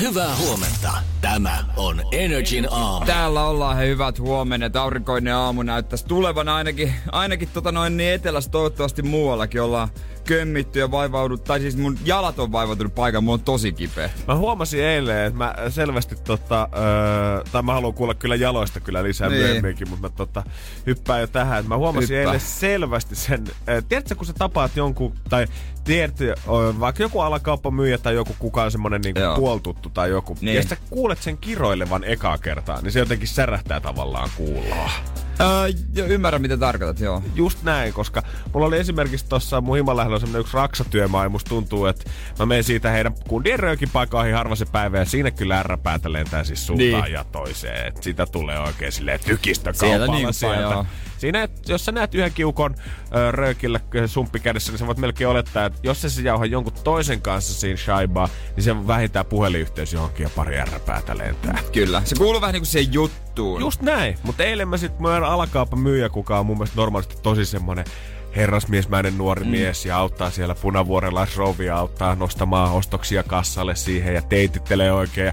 Hyvää huomenta. Tämä on Energin aamu. Täällä ollaan he hyvät huomenet. Aurinkoinen aamu näyttäisi tulevan ainakin, ainakin tota noin niin etelässä toivottavasti muuallakin ollaan kömmitty ja vaivaudut, tai siis mun jalat on vaivautunut paikan, mulla on tosi kipeä. Mä huomasin eilen, että mä selvästi tota, öö, tai mä haluan kuulla kyllä jaloista kyllä lisää niin. myöhemminkin, mutta mä tota, hyppään jo tähän. Että mä huomasin Hyppää. eilen selvästi sen, äh, tiedätkö kun sä tapaat jonkun, tai tiedätkö, vaikka joku alakauppamyyjä tai joku kukaan semmonen niinku puoltuttu tai joku, niin. ja sä kuulet sen kiroilevan ekaa kertaa, niin se jotenkin särähtää tavallaan kuuloa. Öö, ymmärrän, mitä tarkoitat, joo. Just näin, koska mulla oli esimerkiksi tuossa mun himan lähellä semmonen yksi raksatyömaa, ja musta tuntuu, että mä menen siitä heidän kundien paikoihin harva se päivä, ja siinä kyllä R-päätä lentää siis suuntaan niin. ja toiseen. Et sitä tulee oikein silleen tykistä kaupalla sieltä. sieltä. Joo. Siinä, jos sä näet yhden kiukon ö, röökillä sumppi kädessä, niin sä voit melkein olettaa, että jos se jauha jonkun toisen kanssa siinä shaibaa, niin se vähintään puhelinyhteys johonkin ja pari R-päätä lentää. Kyllä, se kuuluu vähän niin kuin siihen juttuun. Just näin, mutta eilen mä sit, mä alakaapa myyjä, kuka on mun mielestä normaalisti tosi semmonen herrasmiesmäinen nuori mm. mies ja auttaa siellä punavuorella rovia, auttaa nostamaan ostoksia kassalle siihen ja teitittelee oikein. Ja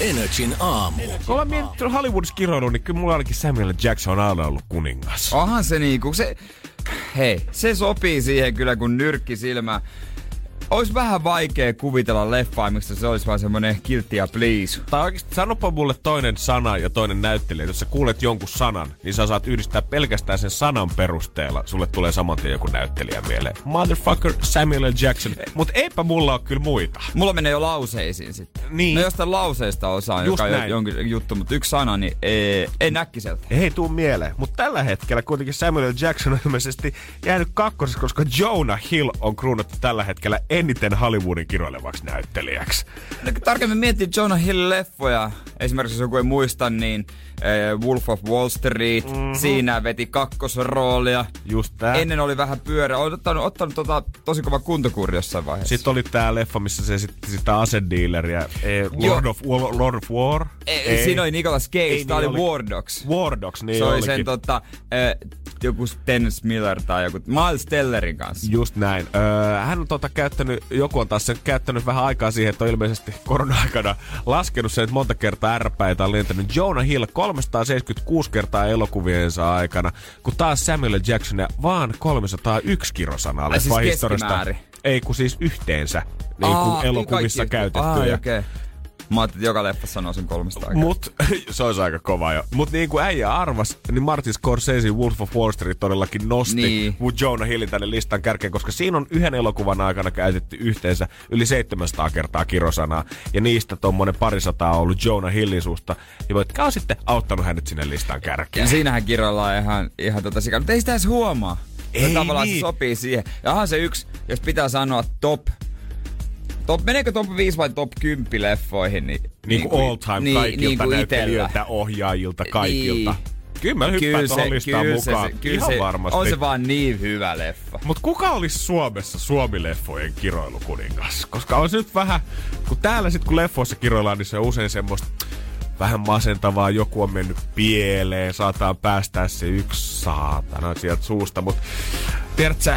Energin aamu. Kun ollaan mietitty Hollywoodissa kiroilu, niin kyllä mulla ainakin Samuel Jackson on aina ollut kuningas. Onhan se niinku, se... Hei, se sopii siihen kyllä kun nyrkki silmä olisi vähän vaikea kuvitella leffaa, miksi se olisi vaan semmonen kiltti ja please. Tai oikeasti sanopa mulle toinen sana ja toinen näyttelijä. Jos sä kuulet jonkun sanan, niin sä saat yhdistää pelkästään sen sanan perusteella. Sulle tulee saman tien joku näyttelijä mieleen. Motherfucker Samuel L. Jackson. Mut eipä mulla ole kyllä muita. Mulla menee jo lauseisiin sitten. Niin. No jostain lauseista osaan, Just joka on jonkin juttu, mutta yksi sana, niin ei, ei näkkiseltä. Ei tuu mieleen. Mutta tällä hetkellä kuitenkin Samuel L. Jackson on ilmeisesti jäänyt kakkoseksi, koska Jonah Hill on kruunattu tällä hetkellä eniten Hollywoodin kiroilevaksi näyttelijäksi. No, tarkemmin miettii Jonah Hill-leffoja, esimerkiksi jos joku ei muista, niin äh, Wolf of Wall Street, mm-hmm. siinä veti kakkosroolia. Just tää. Ennen oli vähän pyörä, on ottanut, ottanut tota, tosi kova kuntokuri jossain vaiheessa. Sitten oli tää leffa, missä se sitten sitä asedealeria, eh, Lord, of, Lord of War. Ei, ei. Siinä oli Nicolas Cage, ei, tää niin oli War Dogs. War Dogs, niin Se oli sen tota, äh, joku Dennis Miller tai joku Miles Tellerin kanssa. Just näin. Öö, hän on tota käyttänyt, joku on taas sen käyttänyt vähän aikaa siihen, että on ilmeisesti korona-aikana laskenut sen, että monta kertaa ärpäitä on lentänyt. Jonah Hill 376 kertaa elokuviensa aikana, kun taas Samuel Jackson vaan 301 kirosanaa leffa siis historiasta. Ei kun siis yhteensä niin kuin elokuvissa kaikki, käytettyjä. Aa, okay. Mä ajattelin, että joka leffa sanoo sen 300 Mut, se olisi aika kova jo. Mut niin kuin äijä arvas, niin Martin Scorsese Wolf of Wall Street todellakin nosti niin. Jonah Hillin tänne listan kärkeen, koska siinä on yhden elokuvan aikana käytetty yhteensä yli 700 kertaa kirosanaa. Ja niistä tommonen parisataa on ollut Jonah Hillin suusta. Ja voitkaa sitten auttanut hänet sinne listan kärkeen. Ja siinähän kiroillaan ihan, ihan tota sikaa. Mutta ei sitä edes huomaa. Ei tavallaan niin. se sopii siihen. Ja onhan se yksi, jos pitää sanoa top Top, meneekö top 5 vai top 10 leffoihin? Niin, niin, niin kuin all time niin, kaikilta niin näyttelijöiltä, ohjaajilta, kaikilta. Niin. Kyllä mä hyppään kyllä tuohon listaan kyllä mukaan. Se, kyllä Ihan se, varmasti. On se vaan niin hyvä leffa. Mut kuka olisi Suomessa Suomi-leffojen kiroilukuningas? Koska on se nyt vähän, kun täällä sit kun leffoissa kiroillaan, niin se on usein semmoista vähän masentavaa, joku on mennyt pieleen, saataan päästää se yksi saatana sieltä suusta, mutta tiedätkö,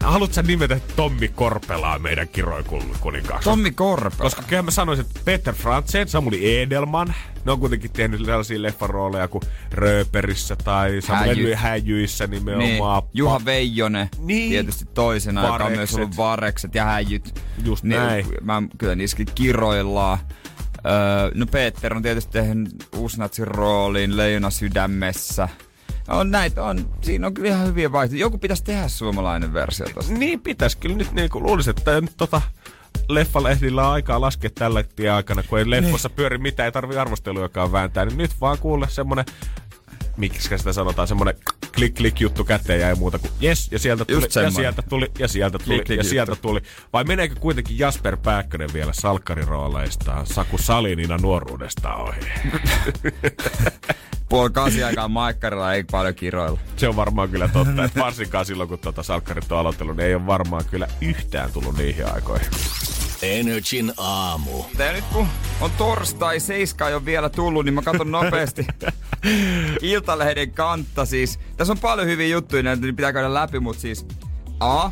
haluatko sä nimetä Tommi Korpelaa meidän kiroikuninkaaksi? Tommi Korpela? Koska kyllä mä sanoisin, että Peter Frantzen, Samuli Edelman, ne on kuitenkin tehnyt sellaisia leffarooleja kuin Rööperissä tai Samuli Häjyissä nimenomaan. Niin. Juha Veijonen niin. tietysti toisena, Varekset. joka on myös ollut Varekset ja Häjyt. Just niin, näin. Mä kyllä niissäkin kiroillaan. Öö, no Peter on tietysti tehnyt uusnatsin roolin Leijona sydämessä. On näitä, on, siinä on kyllä ihan hyviä vaihtoehtoja. Joku pitäisi tehdä suomalainen versio tosta. Niin pitäisi kyllä nyt niin kuin luulisin, että nyt tota leffalehdillä on aikaa laskea tällä aikana, kun ei leffossa niin. pyöri mitään, ei tarvi arvostelujakaan vääntää, niin nyt vaan kuule semmonen miksi sitä sanotaan, semmonen klik klik juttu käteen ja ei muuta kuin yes, ja sieltä tuli, ja sieltä tuli, ja sieltä tuli, klik, klik ja sieltä juttu. tuli. Vai meneekö kuitenkin Jasper Pääkkönen vielä salkkarirooleista Saku Salinina nuoruudesta ohi? Puoli kasi aikaa maikkarilla ei paljon kiroilla. Se on varmaan kyllä totta, että varsinkaan silloin kun tuota salkkarit on aloitellut, niin ei ole varmaan kyllä yhtään tullut niihin aikoihin. Energin aamu. Ja nyt kun on torstai, seiska ei ole vielä tullut, niin mä katson nopeasti Iltalehden kantta siis. Tässä on paljon hyviä juttuja, niin pitää käydä läpi, mutta siis A.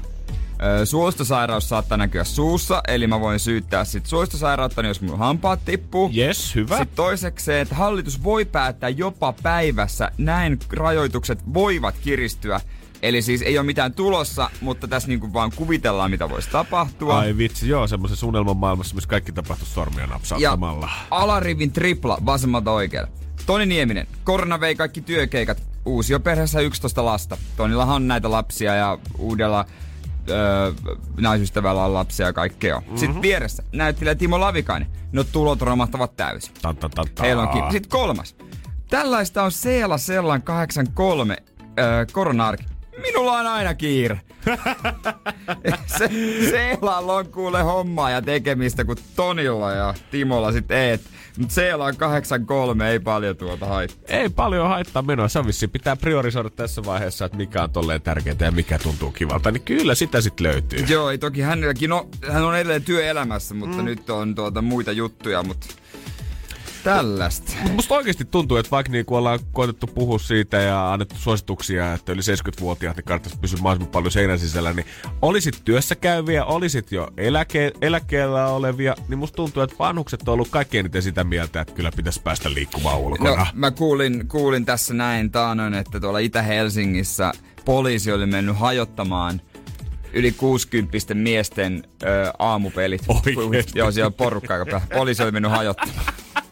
Suostosairaus saattaa näkyä suussa, eli mä voin syyttää sit suostosairautta, jos mun hampaat tippuu. Yes, hyvä. Sitten toisekseen, että hallitus voi päättää jopa päivässä, näin rajoitukset voivat kiristyä Eli siis ei ole mitään tulossa, mutta tässä niinku vaan kuvitellaan, mitä voisi tapahtua. Ai vitsi, joo, semmoisen suunnelman maailmassa, missä kaikki tapahtuu sormia napsauttamalla. Ja alarivin tripla vasemmalta oikealle. Toni Nieminen, korona vei kaikki työkeikat. Uusi jo perheessä 11 lasta. Tonillahan on näitä lapsia ja uudella öö, naisystävällä on lapsia ja kaikkea. Mm-hmm. Sitten vieressä näyttelijä Timo Lavikainen. No tulot romahtavat täysin. Heillä on kiinni. Sitten kolmas. Tällaista on Seela Sellan 83 öö, korona-arki. Minulla on aina kiire. se, Seelalla on kuule hommaa ja tekemistä kuin Tonilla ja Timolla sit eet. Mutta Seela on 83, ei paljon tuota haittaa. Ei paljon haittaa menoa. Se vissi pitää priorisoida tässä vaiheessa, että mikä on tolleen tärkeää ja mikä tuntuu kivalta. Niin kyllä sitä sitten löytyy. Joo, ei toki hänelläkin, no hän on edelleen työelämässä, mutta mm. nyt on tuota muita juttuja, mutta Tällaista. Musta oikeasti tuntuu, että vaikka niin ollaan koetettu puhua siitä ja annettu suosituksia, että yli 70-vuotiaat niin kannattaisi pysyä mahdollisimman paljon seinän sisällä, niin olisit työssä käyviä, olisit jo eläke- eläkkeellä olevia, niin musta tuntuu, että vanhukset on ollut kaikkein eniten sitä mieltä, että kyllä pitäisi päästä liikkumaan ulkona. No, mä kuulin, kuulin tässä näin taanoin, että tuolla Itä-Helsingissä poliisi oli mennyt hajottamaan yli 60 miesten ö, aamupelit. Oikeesti? Joo, siellä on porukka aika Poliisi oli mennyt hajottamaan.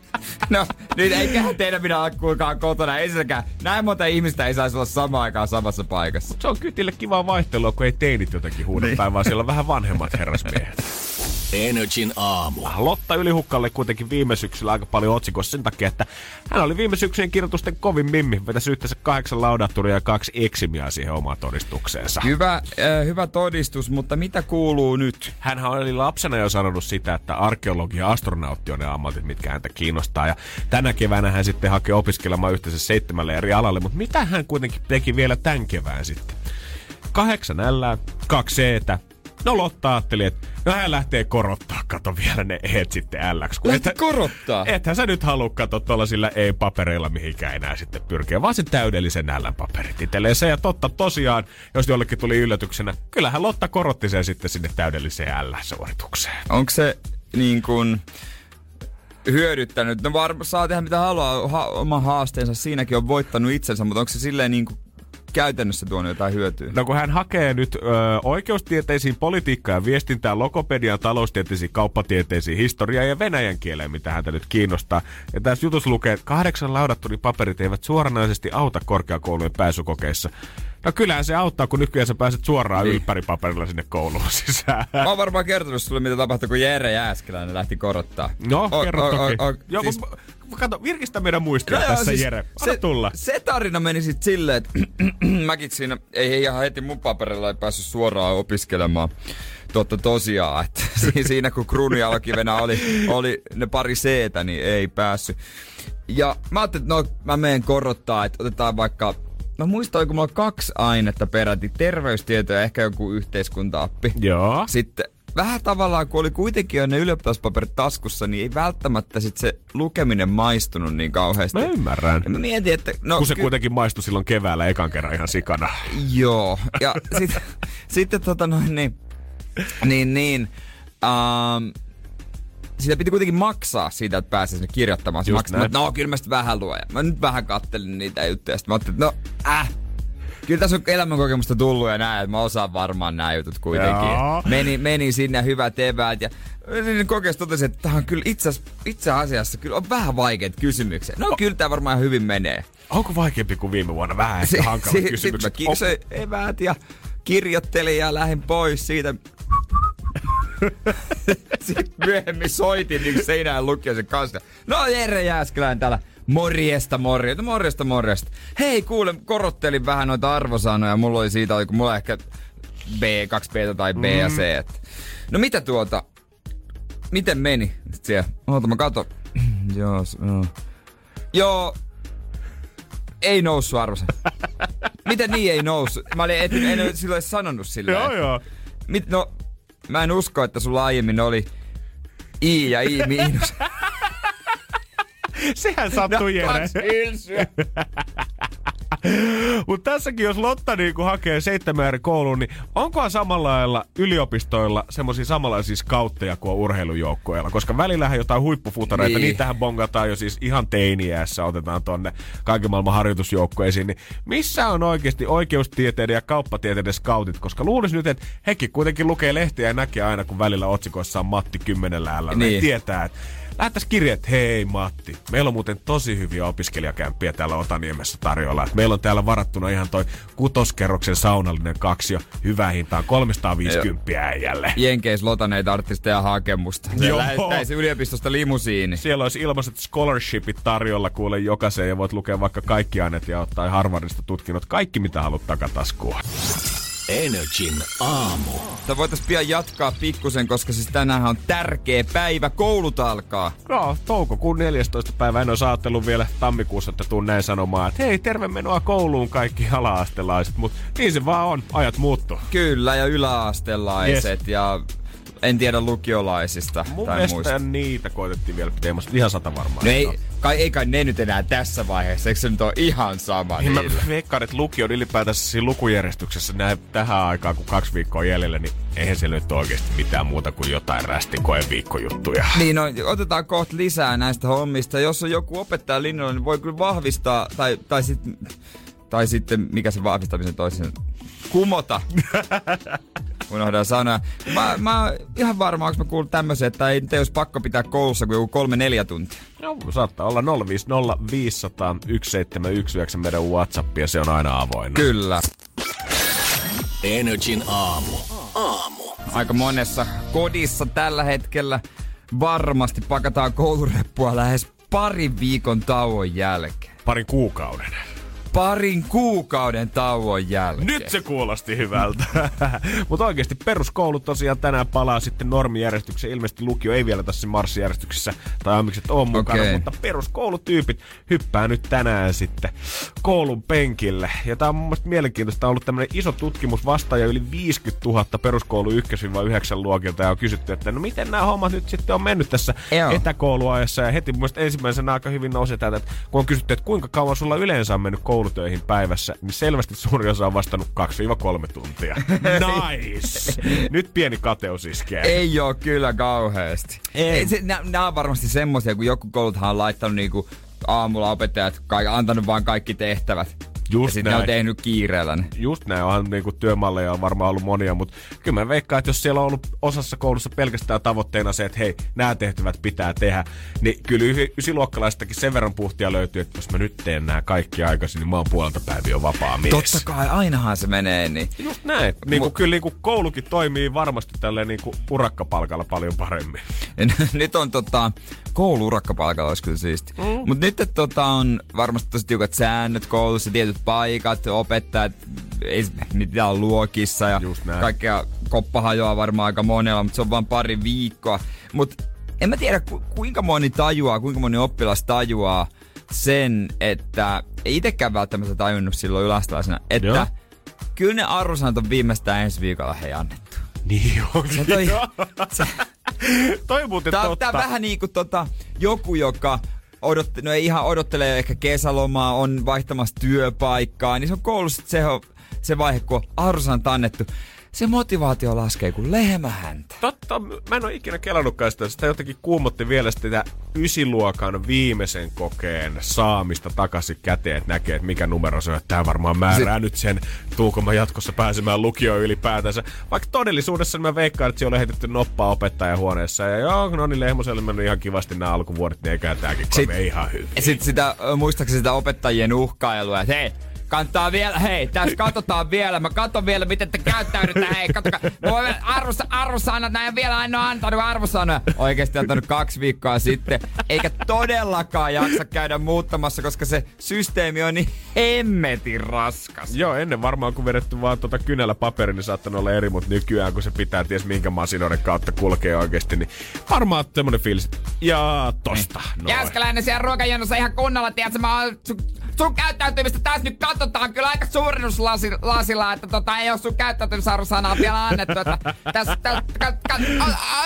No, nyt eiköhän teidän pidä olla kuulkaa kotona. Ensinnäkään näin monta ihmistä ei saisi olla samaan aikaan samassa paikassa. Mut se on kytille kivaa vaihtelua, kun ei teinit jotenkin huuda niin. vaan siellä on vähän vanhemmat herrasmiehet. Energin aamu. Lotta Ylihukkalle kuitenkin viime syksyllä aika paljon otsikossa sen takia, että hän oli viime syksyn kirjoitusten kovin mimmi. Vetäisi yhteensä kahdeksan laudaturia ja kaksi eksimiä siihen omaan todistukseensa. Hyvä, äh, hyvä todistus, mutta mitä kuuluu nyt? Hän oli lapsena jo sanonut sitä, että arkeologi ja astronautti on ne ammatit, mitkä häntä kiinnostaa. Ja tänä keväänä hän sitten hakee opiskelemaan yhteensä seitsemälle eri alalle. Mutta mitä hän kuitenkin teki vielä tämän kevään sitten? Kahdeksan L, kaksi C, No Lotta ajatteli, että no hän lähtee korottaa, kato vielä ne eet sitten LX. Kun et, korottaa? Ethän sä nyt halua katsoa tuollaisilla ei-papereilla mihinkään enää sitten pyrkiä, vaan se täydellisen L-paperit itselleensä. Ja totta tosiaan, jos jollekin tuli yllätyksenä, kyllähän Lotta korotti sen sitten sinne täydelliseen L-suoritukseen. Onko se niin kuin hyödyttänyt. No varmaan saa tehdä mitä haluaa, ha- oma haasteensa siinäkin on voittanut itsensä, mutta onko se silleen niin kuin käytännössä tuonut jotain hyötyä? No kun hän hakee nyt ö, oikeustieteisiin, politiikkaa ja viestintää, logopediaan, taloustieteisiin, kauppatieteisiin, historiaa ja venäjän kieleen, mitä häntä nyt kiinnostaa. Ja tässä jutussa lukee, että kahdeksan laudatturin paperit eivät suoranaisesti auta korkeakoulujen pääsykokeissa. No kyllähän se auttaa, kun nykyään sä pääset suoraan niin. ylppäripaperilla sinne kouluun sisään. Mä oon varmaan kertonut sulle, mitä tapahtui, kun Jere Jääskeläinen lähti korottaa. No, o, kerro o, toki. O, o, siis... kato, virkistä meidän muistia no, tässä, siis Jere. Anna se, tulla. Se tarina meni sitten silleen, että mäkin siinä ei ihan heti mun paperilla ei päässyt suoraan opiskelemaan totta tosiaan, että siinä kun kruununjalokivenä oli, oli ne pari c niin ei päässyt. Ja mä ajattelin, että no mä menen korottaa, että otetaan vaikka Mä muistan, kun mulla on kaksi ainetta peräti. Terveystieto ja ehkä joku yhteiskuntaappi. Joo. Sitten vähän tavallaan, kun oli kuitenkin jo ne ylioppilaspaperit taskussa, niin ei välttämättä sit se lukeminen maistunut niin kauheasti. Mä ymmärrän. Ja mä mietin, että... No, kun se ky- kuitenkin maistui silloin keväällä ekan kerran ihan sikana. Joo. Ja sitten sit, tota noin niin... Niin, niin. Um, sitä piti kuitenkin maksaa siitä, että pääsee sinne kirjoittamaan. Se maksaa, no kyllä mä sitten vähän luen. Mä nyt vähän kattelin niitä juttuja. Sitten mä ajattelin, että no äh, Kyllä tässä on elämänkokemusta tullut ja näin, että mä osaan varmaan nämä jutut kuitenkin. Joo. Meni, meni sinne hyvät eväät ja niin kokeessa totesin, että tämä on kyllä itse, itse asiassa kyllä on vähän vaikeat kysymyksiä. No kyllä tämä varmaan hyvin menee. Onko vaikeampi kuin viime vuonna? Vähän ehkä hankala Sitten kysymys. mä kiksoin eväät ja kirjoittelin ja lähdin pois siitä. Sitten myöhemmin soitin niin seinään lukijaisen kanssa. No Jere Jääskelän täällä. Morjesta, morjesta, morjesta, morjesta. Hei, kuule, korottelin vähän noita arvosanoja. Mulla oli siitä, kun mulla ehkä B, 2 B tai B ja C. että- No mitä tuota, miten meni? Sitten siellä, oota mä katon. joo, joo. Joo, ei noussut arvosan. Miten niin ei noussut? Mä olin, et, en ole silloin edes sanonut silleen. Joo, joo. Mit, no, mä en usko, että sulla aiemmin oli I ja I miinus. Sehän sattui Jere. kaksi hylsyä. Mutta tässäkin, jos Lotta niinku hakee seitsemän eri kouluun, niin onkohan samalla lailla yliopistoilla semmoisia samanlaisia skautteja kuin on urheilujoukkueilla? Koska välillähän jotain huippufutareita, Niin. niitähän bongataan jo siis ihan teiniässä, otetaan tonne kaiken maailman harjoitusjoukkueisiin. Niin missä on oikeasti oikeustieteiden ja kauppatieteiden skautit? Koska luulisi nyt, että hekin kuitenkin lukee lehtiä ja näkee aina, kun välillä otsikoissa on Matti kymmenellä ällä. Niin. Niin. Tietää, että Lähettäis kirje, että hei Matti, meillä on muuten tosi hyviä opiskelijakämppiä täällä Otaniemessä tarjolla. Et meillä on täällä varattuna ihan toi kutoskerroksen saunallinen kaksio hyvää hintaan 350 äijälle. Jenkeis Lotan ei tarvitsisi tehdä hakemusta. Lähettäisi yliopistosta limusiini. Siellä olisi ilmaiset scholarshipit tarjolla kuule jokaiseen ja voit lukea vaikka kaikki aineet ja ottaa Harvardista tutkinnot. Kaikki mitä haluat takataskuun. Energin aamu. Mutta voitais pian jatkaa pikkusen, koska siis tänään on tärkeä päivä. Koulut alkaa. No, toukokuun 14. päivä en ole ajatellut vielä tammikuussa, että tuun näin sanomaan, että hei, terve menoa kouluun kaikki ala-astelaiset, mutta niin se vaan on, ajat muuttuu. Kyllä, ja yläastelaiset yes. ja en tiedä lukiolaisista Mun tai muista. niitä koitettiin vielä teemassa ihan sata varmaan. No ei, kai, ei kai ne nyt enää tässä vaiheessa, eikö se nyt ole ihan sama Niin mä niillä? veikkaan, että lukion ylipäätänsä siinä lukujärjestyksessä näin tähän aikaan, kun kaksi viikkoa jäljellä, niin eihän siellä nyt oikeasti mitään muuta kuin jotain rästikoe viikkojuttuja. Niin, no, otetaan kohta lisää näistä hommista. Jos on joku opettaja linjalla, niin voi kyllä vahvistaa, tai, tai, sit, tai sitten, mikä se vahvistamisen toisen, kumota. Unohdan sanoa. Mä, mä oon ihan varma, onko mä kuullut tämmöisen, että ei nyt olisi pakko pitää koulussa kuin joku kolme neljä tuntia. No, saattaa olla 050 500 1719 meidän WhatsApp ja se on aina avoinna. Kyllä. Energin aamu. Aamu. Aika monessa kodissa tällä hetkellä varmasti pakataan koulureppua lähes parin viikon tauon jälkeen. Parin kuukauden. Parin kuukauden tauon jälkeen. Nyt se kuulosti hyvältä. Mutta oikeasti peruskoulu tosiaan tänään palaa sitten normijärjestykseen. Ilmeisesti lukio ei vielä tässä marssijärjestyksessä tai amikset on mukana, Okei. mutta peruskoulutyypit hyppää nyt tänään sitten koulun penkille. Ja tää on mun mielestä mielenkiintoista. Tää on ollut tämmönen iso tutkimus vastaaja yli 50 000 peruskoulu 1-9 luokilta ja on kysytty, että no miten nämä hommat nyt sitten on mennyt tässä Joo. etäkouluajassa. Ja heti mun mielestä ensimmäisenä aika hyvin nousi täältä, että kun on kysytty, että kuinka kauan sulla yleensä on mennyt koulutöihin päivässä, niin selvästi suuri osa on vastannut 2-3 tuntia. nice! Nyt pieni kateus iskee. Ei oo kyllä kauheasti. Ei. Ei se, nää, nää on varmasti semmosia, kun joku kouluthan on laittanut niinku aamulla opettajat, kai, antanut vaan kaikki tehtävät. Just ja sitten ne on tehnyt kiireellä ne. Just näin, onhan niinku työmalleja on varmaan ollut monia, mutta kyllä mä veikkaan, että jos siellä on ollut osassa koulussa pelkästään tavoitteena se, että hei, nämä tehtävät pitää tehdä, niin kyllä y- ysiluokkalaistakin sen verran puhtia löytyy, että jos mä nyt teen nämä kaikki aikaisin, niin mä oon puolelta päivä jo vapaa mies. Totta kai, ainahan se menee niin. Just näin. Niin kuin, Mut- kyllä niin kuin koulukin toimii varmasti tälleen niin kuin urakkapalkalla paljon paremmin. nyt on tota, kouluurakkapalkalla olisi kyllä siisti. Mm. Mutta nyt tota, on varmasti tosi tiukat säännöt koulussa, tietyt paikat, opettajat, ei mitään on luokissa ja kaikkea koppa hajoaa varmaan aika monella, mutta se on vain pari viikkoa. Mutta en mä tiedä ku, kuinka moni tajuaa, kuinka moni oppilas tajuaa sen, että ei itsekään välttämättä tajunnut silloin yläastelaisena, että Joo. kyllä ne arvosanat on viimeistään ensi viikolla hei annettu. Niin on. Se toi, se, toi muuten Tää, totta. tää vähän niinku tota, joku, joka odotte, no ei ihan odottelee ehkä kesälomaa, on vaihtamassa työpaikkaa, niin se on koulussa se, se vaihe, kun on annettu. Se motivaatio laskee kuin lehmähäntä. Totta, mä en ole ikinä kelannutkaan sitä. Sitä jotenkin kuumotti vielä sitä ysiluokan viimeisen kokeen saamista takaisin käteen, että näkee, että mikä numero se on. Tämä varmaan määrää se... nyt sen, tuuko mä jatkossa pääsemään lukioon ylipäätänsä. Vaikka todellisuudessa mä veikkaan, että siellä on heitetty noppaa opettajahuoneessa. Ja joo, no niin Lehmoselle mennyt ihan kivasti nämä alkuvuodet, niin eikä tääkin ihan hyvin. Sitten sitä, muistaakseni sitä opettajien uhkailua, että hei, Kantaa vielä, hei, tässä katsotaan vielä. Mä katson vielä, miten te käyttäydytte. Hei, katsokaa. Mä voin arvossa, arvosanat, näin vielä aina antanut arvosanoja. Oikeesti antanut kaksi viikkoa sitten. Eikä todellakaan jaksa käydä muuttamassa, koska se systeemi on niin hemmetin raskas. Joo, ennen varmaan kun vedetty vaan tuota kynällä paperi, niin saattanut olla eri, mutta nykyään kun se pitää ties minkä masinoiden kautta kulkee oikeesti, niin varmaan semmonen fiilis. Ja tosta. Jäskäläinen siellä ruokajonossa ihan kunnolla, tiedätkö, mä oon sun käyttäytymistä tässä nyt katsotaan kyllä aika suurennuslasilla, että tota, ei ole sun käyttäytymisarvosanaa vielä annettu. Että tässä, tässä,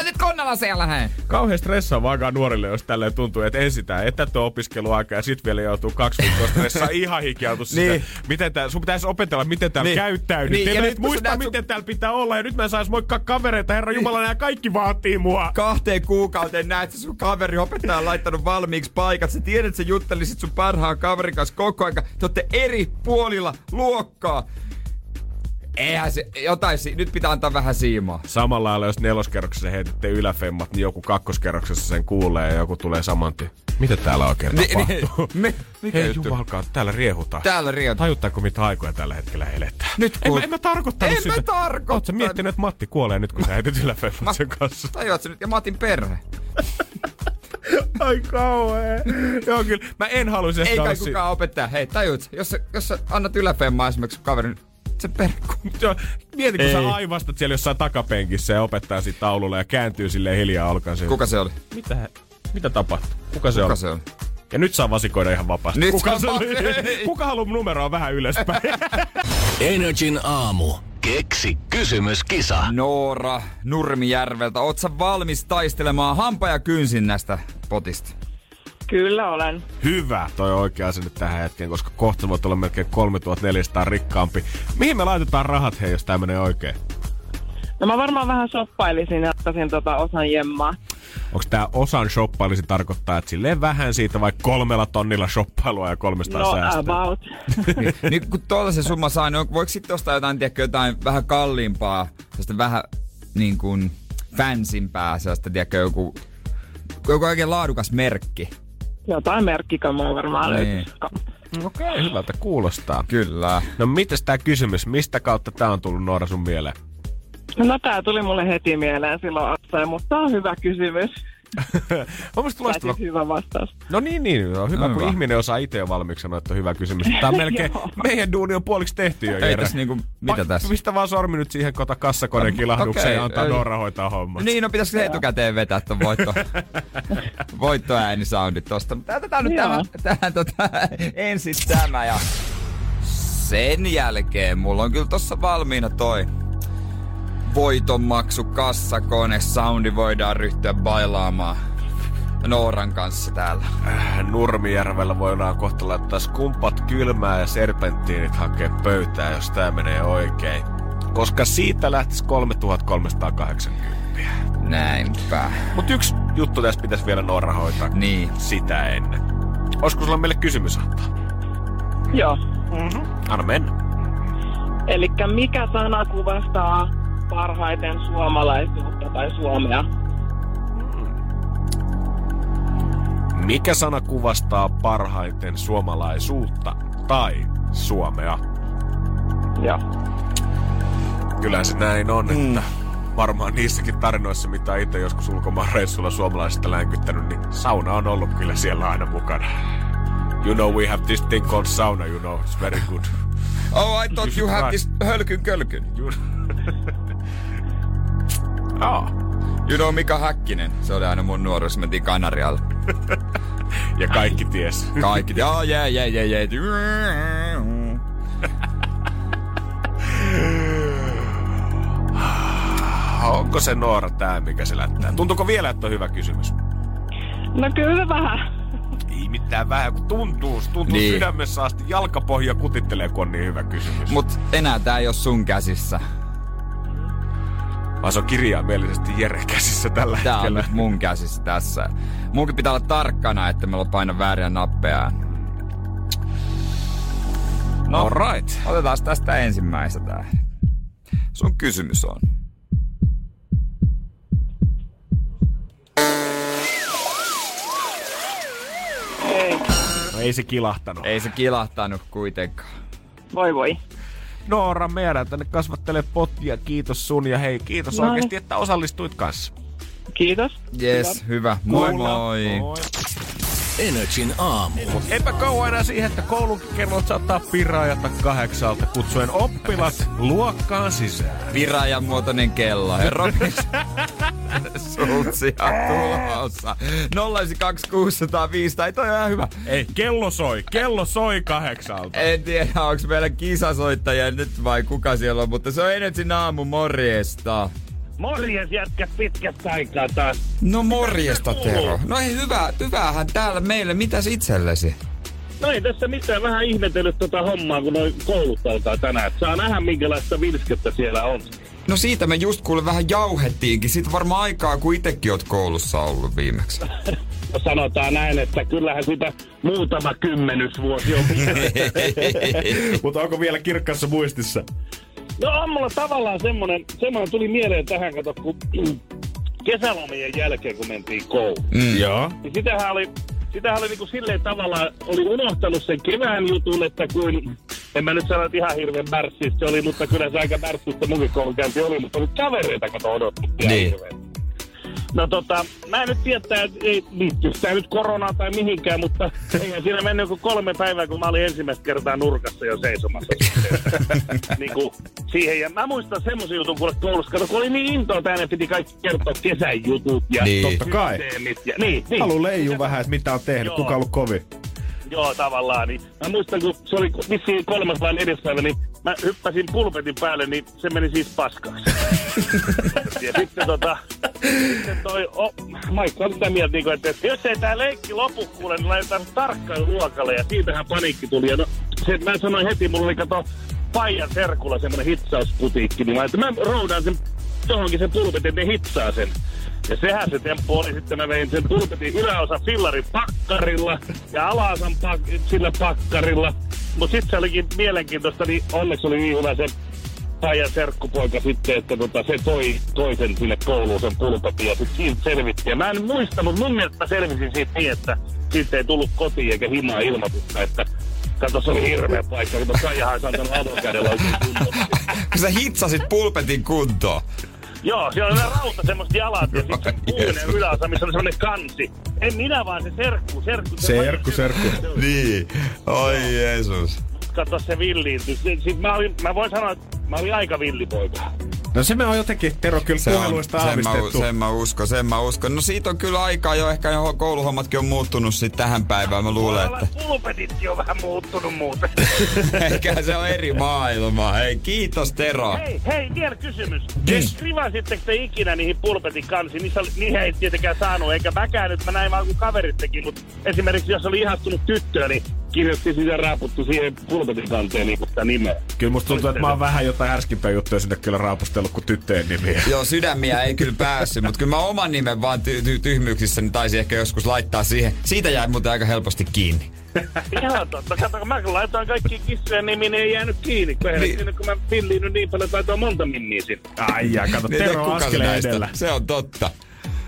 nyt kunnolla siellä, hei. Kauhean stressaavaa nuorille, jos tälleen tuntuu, että ensin tää etätyöopiskeluaika ja sit vielä joutuu kaksi viikkoa stressaa ihan hikiautus niin. Miten tää, sun pitäisi opetella, miten täällä niin. käyttäydyt. Niin. Ja nyt muista, miten sun... täällä pitää olla. Ja nyt mä sais moikkaa kavereita, herra niin. Jumala, nämä kaikki vaatii mua. Kahteen kuukauteen näet, että sun kaveri opettaja on laittanut valmiiksi paikat. Sä tiedät, että sä juttelisit sun parhaan kaverin kanssa koko aika. Te olette eri puolilla luokkaa. Eihän se, jotain, nyt pitää antaa vähän siimaa. Samalla lailla, jos neloskerroksessa heititte yläfemmat, niin joku kakkoskerroksessa sen kuulee ja joku tulee saman tien. Mitä täällä oikein ni, tapahtuu? Ni, me, mikä Hei jumalkaa, täällä riehutaan. Täällä riehutaan. Tajuttaako mitä aikoja tällä hetkellä eletään? Nyt kun... En, mä, en mä tarkoittanut en sitä. En mä tarkoittanut. Ootko miettinyt, että Matti kuolee nyt, kun sä heitit yläfemmat sen kanssa? Tajuat nyt, ja Matin perhe. Ai kauhea. Joo, kyllä. Mä en haluaisi Ei kai kukaan opettaa. Hei, tajut, jos sä, jos sä annat yläfemmaa esimerkiksi kaverin, se perkku. Mieti, kun Ei. sä aivastat siellä jossain takapenkissä ja opettaa siitä taululla ja kääntyy silleen hiljaa olkansa. Kuka se oli? Mitä, mitä tapahtui? Kuka se Kuka oli? se oli? Ja nyt saa vasikoida ihan vapaasti. Nyt kuka, se oli? kuka haluaa numeroa vähän ylöspäin? Energin aamu. Keksi kysymys, kisa. Noora Nurmijärveltä, oot sä valmis taistelemaan hampa ja kynsin nästä potista? Kyllä olen. Hyvä, toi oikea asenne tähän hetkeen, koska kohta voit olla melkein 3400 rikkaampi. Mihin me laitetaan rahat, hei, jos tää menee oikein? No mä varmaan vähän shoppailisin ja ottaisin tota osan jemmaa. Onko tämä osan shoppailisi tarkoittaa, että silleen vähän siitä vai kolmella tonnilla shoppailua ja 300 no, säästöä? about. niin, niin kun tuolla se summa saa, niin voiko sitten ostaa jotain, tiedätkö, jotain vähän kalliimpaa, sellaista vähän niin kuin fansimpää, sellaista, tiedätkö, joku, joku oikein laadukas merkki. Jotain merkkikamaa varmaan niin. löytyy. Okei, okay, hyvältä kuulostaa. Kyllä. No mitäs tämä kysymys, mistä kautta tämä on tullut Noora sun mieleen? No tää tuli mulle heti mieleen silloin Atsa, mutta tää on hyvä kysymys. on siis hyvä vastaus. No niin, niin. On hyvä, no, kun hyvä. ihminen osaa itse jo valmiiksi sanoa, että on hyvä kysymys. Tämä on melkein, meidän duuni on puoliksi tehty jo, Ei tässä niinku, mitä pa- tässä? Mistä vaan sormi nyt siihen kota kassakoneen kilahdukseen okay, ja antaa Noora hoitaa hommat. Niin, no pitäisikö etukäteen vetää ton voitto, voittoäänisoundit tosta. Tätä nyt tähän, tähän tota, ensin tämä ja sen jälkeen mulla on kyllä tossa valmiina toi voitonmaksu kassakone soundi voidaan ryhtyä bailaamaan Nooran kanssa täällä. Äh, Nurmijärvellä voidaan kohta laittaa skumpat kylmää ja serpenttiinit hakea pöytää, jos tää menee oikein. Koska siitä lähtisi 3380. Näinpä. Mut yksi juttu tässä pitäisi vielä Noora hoitaa. Niin. Sitä ennen. Olisiko sulla meille kysymys antaa? Joo. Mm-hmm. Anna mennä. Eli mikä sana kuvastaa parhaiten suomalaisuutta tai suomea. Mikä sana kuvastaa parhaiten suomalaisuutta tai suomea? Joo. Kyllä se näin on, mm. että varmaan niissäkin tarinoissa, mitä itse joskus ulkomaan reissulla suomalaisista länkyttänyt, niin sauna on ollut kyllä siellä aina mukana. You know we have this thing called sauna, you know, it's very good. Oh, I thought you, you have this hölkyn kölkyn. Aa. You know Mika Häkkinen, se oli aina mun nuoruus, mentiin Kanarialle. ja kaikki ties. Kaikki ties. Oh, jee, jee, jee, jee. Onko se Noora tää, mikä se lättää? Tuntuuko vielä, että on hyvä kysymys? No kyllä vähän. Ei mitään vähän, kun tuntuu. Tuntuu niin. sydämessä asti. Jalkapohja kutittelee, kun on niin hyvä kysymys. Mut enää tää ei ole sun käsissä. Vaan se on kirjaimellisesti Jere käsissä tällä Tää on hetkellä. nyt mun käsissä tässä. Munkin pitää olla tarkkana, että meillä on paina vääriä nappeja. No, All right. otetaan tästä ensimmäistä tää. Sun kysymys on. Ei, No ei se kilahtanut. Ei se kilahtanut kuitenkaan. voi voi. Noora, me jäädään tänne kasvattelee pottia. Kiitos sun ja hei, kiitos No niin. oikeasti, että osallistuit kanssa. Kiitos. Yes, hyvä. Moi Kuullaan. moi. moi. Energin aamu. Eipä kauan enää siihen, että koulun kellot saattaa piraajata kahdeksalta kutsuen oppilat luokkaan sisään. Viraajan muotoinen kello. Robin Sultsia tulossa. 092 tai toi on ihan hyvä. Ei, kello soi, kello soi kahdeksalta. En tiedä, onko meillä kisasoittajia nyt vai kuka siellä on, mutta se on Energin aamu morjesta. Morjes jätkät pitkästä aikaa taas. No morjesta Tero. No ei hyvä, hyvähän täällä meille. Mitäs itsellesi? No ei tässä mitään vähän ihmetellyt tota hommaa, kun noi koulut alkaa tänään. Et saa nähdä minkälaista vilskettä siellä on. No siitä me just kuule vähän jauhettiinkin. Siitä varmaan aikaa, kun itekin oot koulussa ollut viimeksi. No sanotaan näin, että kyllähän sitä muutama kymmenysvuosi on. Mutta onko vielä kirkkaassa muistissa? No on mulla tavallaan semmonen, semmonen tuli mieleen tähän, kato, kun kesälomien jälkeen, kun mentiin kouluun. Mm. Joo. Niin sitähän oli, sitähän oli niinku silleen tavallaan, oli unohtanut sen kevään jutun, että kuin, en mä nyt sano, että ihan hirveän märssistä se oli, mutta kyllä se aika märssistä munkin koulunkäynti oli, mutta oli kavereita, kato odotti ihan Niin. hirveän. No tota, mä en nyt tiedä, että ei liittyy sitä nyt koronaan tai mihinkään, mutta eihän siinä mennyt kuin kolme päivää, kun mä olin ensimmäistä kertaa nurkassa jo seisomassa. niin kuin siihen. Ja mä muistan semmoisen jutun kuule koulussa, kato, kun oli niin intoa tänne, piti kaikki kertoa kesän jutut ja Niin. Totta kai. Ja, niin, niin. Halu leijuu vähän, että mitä on tehnyt, Joo. kuka on ollut kovin. Joo, tavallaan. Niin. Mä muistan, kun se oli vissiin kolmas vai neljäs päivä, niin mä hyppäsin pulpetin päälle, niin se meni siis paskaksi. ja sitten tota, sitten toi, oh, Maikka on sitä mieltä, niin kuin, että jos ei tää leikki lopu kuule, niin laitetaan tarkkailuluokalle, ja siitähän paniikki tuli. Ja no, se, mä sanoin heti, mulla oli kato Paijan serkulla semmonen hitsausputiikki, niin mä, että mä roudaan sen johonkin sen pulpetin, ne hitsaa sen. Ja sehän se temppu oli sitten, mä vein sen pulpetin yläosa fillarin pakkarilla ja alaosan pak- sillä pakkarilla. Mut sit se olikin mielenkiintoista, niin onneksi oli niin hyvä se Paijan serkkupoika sitten, että tota, se toi toisen sinne kouluun sen pulpetin ja sit siitä selvittiin. Ja mä en muista, mutta mun mielestä mä selvisin siitä niin, että siitä ei tullut kotiin eikä himaa ilmoitusta, että Kato, se oli hirveä paikka, kun Kaijahan olisi antanut avokädellä oikein. Kun sä hitsasit pulpetin kuntoon. Joo, siellä oli ne rauta semmoset jalat ja sitten se puinen yläosa, missä oli semmonen kansi. En minä vaan se serkku, serkku. se Serkku, serkku. Niin. Oi Jeesus. Kato se villiintyi. Sitten mä, olin, mä voin sanoa, että mä olin aika villipoika. No se me on jotenkin, Tero, kyllä Se on, puheluista sen, mä, sen mä uskon, sen mä uskon. No siitä on kyllä aikaa jo, ehkä jo kouluhommatkin on muuttunut sit tähän päivään, mä luulen, että Pulpetitkin on vähän muuttunut muuten. ehkä se on eri maailma. Hei, kiitos Tero. hei, hei, vielä kysymys. Yes. Rivasitteko te ikinä niihin pulpetin kansiin? Niissä oli, niihin ei tietenkään saanut, eikä mäkään nyt, mä näin vaan kun kaverit teki, mutta esimerkiksi jos oli ihastunut tyttöä, niin kirjoitti sitä raaputtu siihen pulpetin kanteen niin sitä nimeä. Kyllä musta tuntuu, että mä oon vähän jotain härskimpää juttuja sinne kyllä raapustellut kuin tyttöjen nimiä. Joo, sydämiä ei kyllä päässyt, mutta kyllä mä oman nimen vaan ty- ty- tyhmyyksissäni taisin ehkä joskus laittaa siihen. Siitä jäi muuten aika helposti kiinni. Ihan totta. Kato, kun mä kun laitoin kaikki kissojen nimi, niin ei jäänyt kiinni. Kun, Niin. niin. siinä, kun mä pilliin niin paljon, että laitoin monta minniä sinne. Ai jaa, kato, Niin, Tero askeleen näistä? edellä. Se on totta.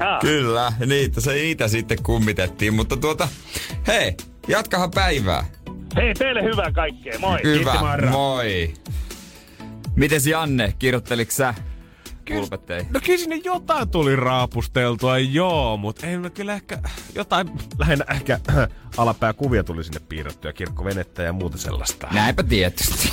Ah. Kyllä, niitä, se, niitä sitten kummitettiin, mutta tuota, hei, jatkahan päivää. Hei, teille hyvää kaikkea. Moi. Hyvä, Marra. moi. Mites Janne, kirjoitteliko sä pulpettei? No kyllä sinne jotain tuli raapusteltua, joo, mutta ei no kyllä ehkä jotain, lähinnä ehkä alapääkuvia tuli sinne piirrettyä, kirkkovenettä ja muuta sellaista. Näinpä tietysti.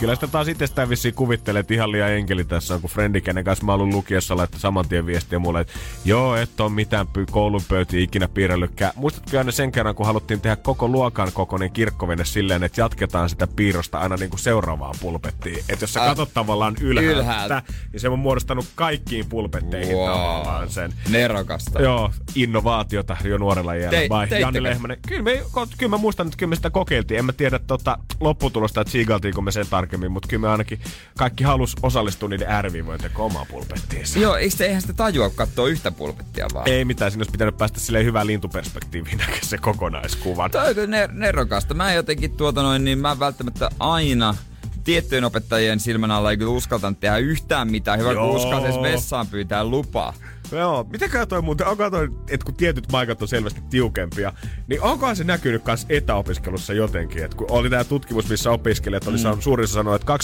Kyllä sitä taas itsestään vissiin kuvittelee, että ihan liian enkeli tässä on, kun frendi, kenen kanssa mä ollut lukiossa, laittoi saman tien viestiä mulle, että joo, et on mitään py- koulun pöytiä ikinä piirrellytkään. Muistatko aina sen kerran, kun haluttiin tehdä koko luokan kokoinen kirkkovene silleen, että jatketaan sitä piirrosta aina niin kuin seuraavaan pulpettiin. Että jos sä Ah. katsot tavallaan ylhäältä, Ylhäältä. niin se on muodostanut kaikkiin pulpetteihin Wow. tavallaan sen. Nerokasta. Joo, innovaatiota jo nuorella iällä. Teit- Vai? Janne Lehmänen? Kyllä, me, kyllä mä muistan, että kyllä me sitä kokeiltiin. En mä tiedä tota, lopputulosta, että siigaltiinko me sen tarkemmin, mutta kyllä me ainakin kaikki halus osallistua niiden ääriviivojen tekoon omaa pulpettiinsa. Joo, eikö eihän sitä tajua, kun katsoo yhtä pulpettia vaan. Ei mitään, siinä olisi pitänyt päästä silleen hyvään lintuperspektiiviin näkee se kokonaiskuvan. Toi on ner- nerokasta. Mä jotenkin tuota noin, niin mä välttämättä aina tiettyjen opettajien silmän alla ei kyllä uskaltanut tehdä yhtään mitään. Hyvä, kun Joo. uskaltaisi vessaan pyytää lupaa. Joo, mitenköhän toi muuten, onko toi, että kun tietyt paikat on selvästi tiukempia, niin onkohan se näkynyt myös etäopiskelussa jotenkin? Että kun oli tämä tutkimus, missä opiskelijat oli saanut, suurin osa sanoi, että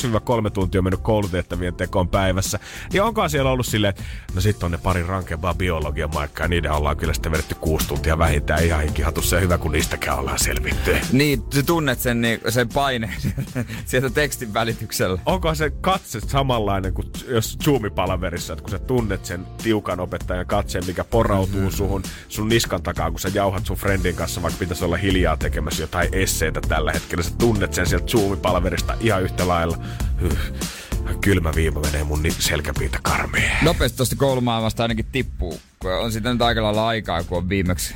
2-3 tuntia on mennyt koulutehtävien tekoon päivässä, niin onkohan siellä ollut silleen, että no sitten on ne pari rankempaa biologian maikkaa, ja niiden ollaan kyllä sitten vedetty kuusi tuntia vähintään ihan hikihatussa, ja hyvä kun niistäkään ollaan selvitty. Niin, sä tunnet sen, niin, sen paineen sieltä, sieltä tekstin välityksellä. Onko se katse samanlainen kuin jos Zoom-palaverissa, että kun sä tunnet sen tiukan opettajan katseen, mikä porautuu mm. suhun sun niskan takaa, kun sä jauhat sun friendin kanssa, vaikka pitäisi olla hiljaa tekemässä jotain esseitä tällä hetkellä. Sä tunnet sen sieltä Zoom-palaverista ihan yhtä lailla. Hyh. Kylmä viima menee mun selkäpiitä karmeen. Nopeasti tuosta koulumaailmasta ainakin tippuu. On sitä nyt aika lailla aikaa, kun on viimeksi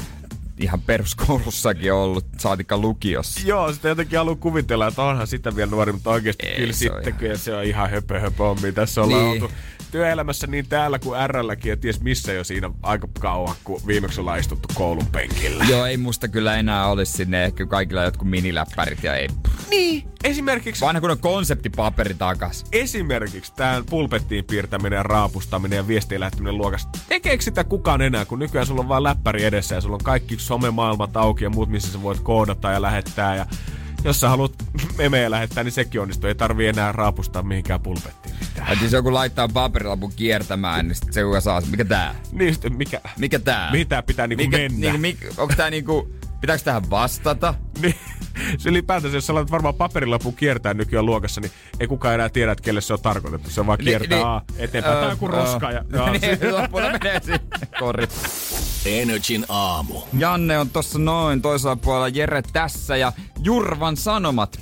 ihan peruskoulussakin ollut, saatikka lukiossa. Joo, sitä jotenkin haluan kuvitella, että onhan sitä vielä nuori, mutta oikeasti Ei, kyllä se on sitten, ihan- kyllä se on ihan höpö höpö hommi. Tässä ollaan Niin. oltu työelämässä niin täällä kuin RLläkin, ja ties missä jo siinä aika kauan, kun viimeksi ollaan istuttu koulun penkillä. Joo, ei musta kyllä enää olisi sinne ehkä kaikilla jotkut miniläppärit ja ei. Niin, esimerkiksi Vanha kun on konseptipaperi takas. esimerkiksi tämä pulpettiin piirtäminen ja raapustaminen ja viestien lähettäminen luokasta. Tekeekö sitä kukaan enää, kun nykyään sulla on vaan läppäri edessä ja sulla on kaikki somemaailmat auki ja muut, missä sä voit koodata ja lähettää ja jos sä haluat memejä lähettää, niin sekin onnistuu. Ei tarvi enää raapustaa mihinkään pulpettiin. Et jos joku laittaa paperilapun kiertämään, niin sit se kuka saa. Mikä tää? Niin sitten mikä, Mikä tää? mihin tää pitää niinku Mikä, mennä? Niinku, mik, onko tää niinku, pitääkö tähän vastata? Niin, se ylipäätänsä, jos sä laitat varmaan paperilapun kiertää nykyään luokassa, niin ei kukaan enää tiedä, että kelle se on tarkoitettu. Se on vaan kiertää Niin, aa, eteenpäin. Tää on joku roska. Ja, niin, loppuun menee sinne. Kori. Energin aamu. Janne on tossa noin toisella puolella, Jere tässä ja Jurvan sanomat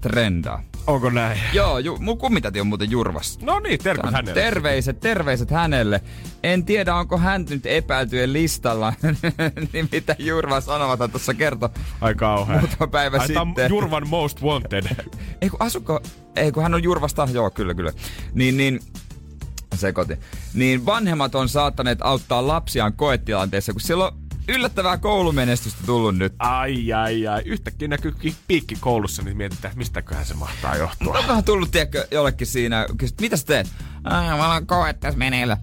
trendaa. Onko näin? Joo, ju, mun kummitäti on muuten Jurvasta. No niin, terkut hänelle. Terveiset, terveiset hänelle. En tiedä, onko hän nyt epäiltyjen listalla. niin mitä Jurva sanomat tuossa kertoi Ai kauhea. muutama päivä Ai, sitten. Jurvan most wanted. Ei kun asuko, ei kun hän on Jurvasta, joo kyllä kyllä. Niin, niin, sekoitin. Niin vanhemmat on saattaneet auttaa lapsiaan koetilanteessa, kun siellä on yllättävää koulumenestystä tullut nyt. Ai, ai, ai. Yhtäkkiä näkyy ki- piikki koulussa, niin mietitään, että mistäköhän se mahtaa johtua. On vähän tullut, tiedätkö, jollekin siinä, kysyt, mitä sä teet? Ai, mä oon koe tässä meneillä.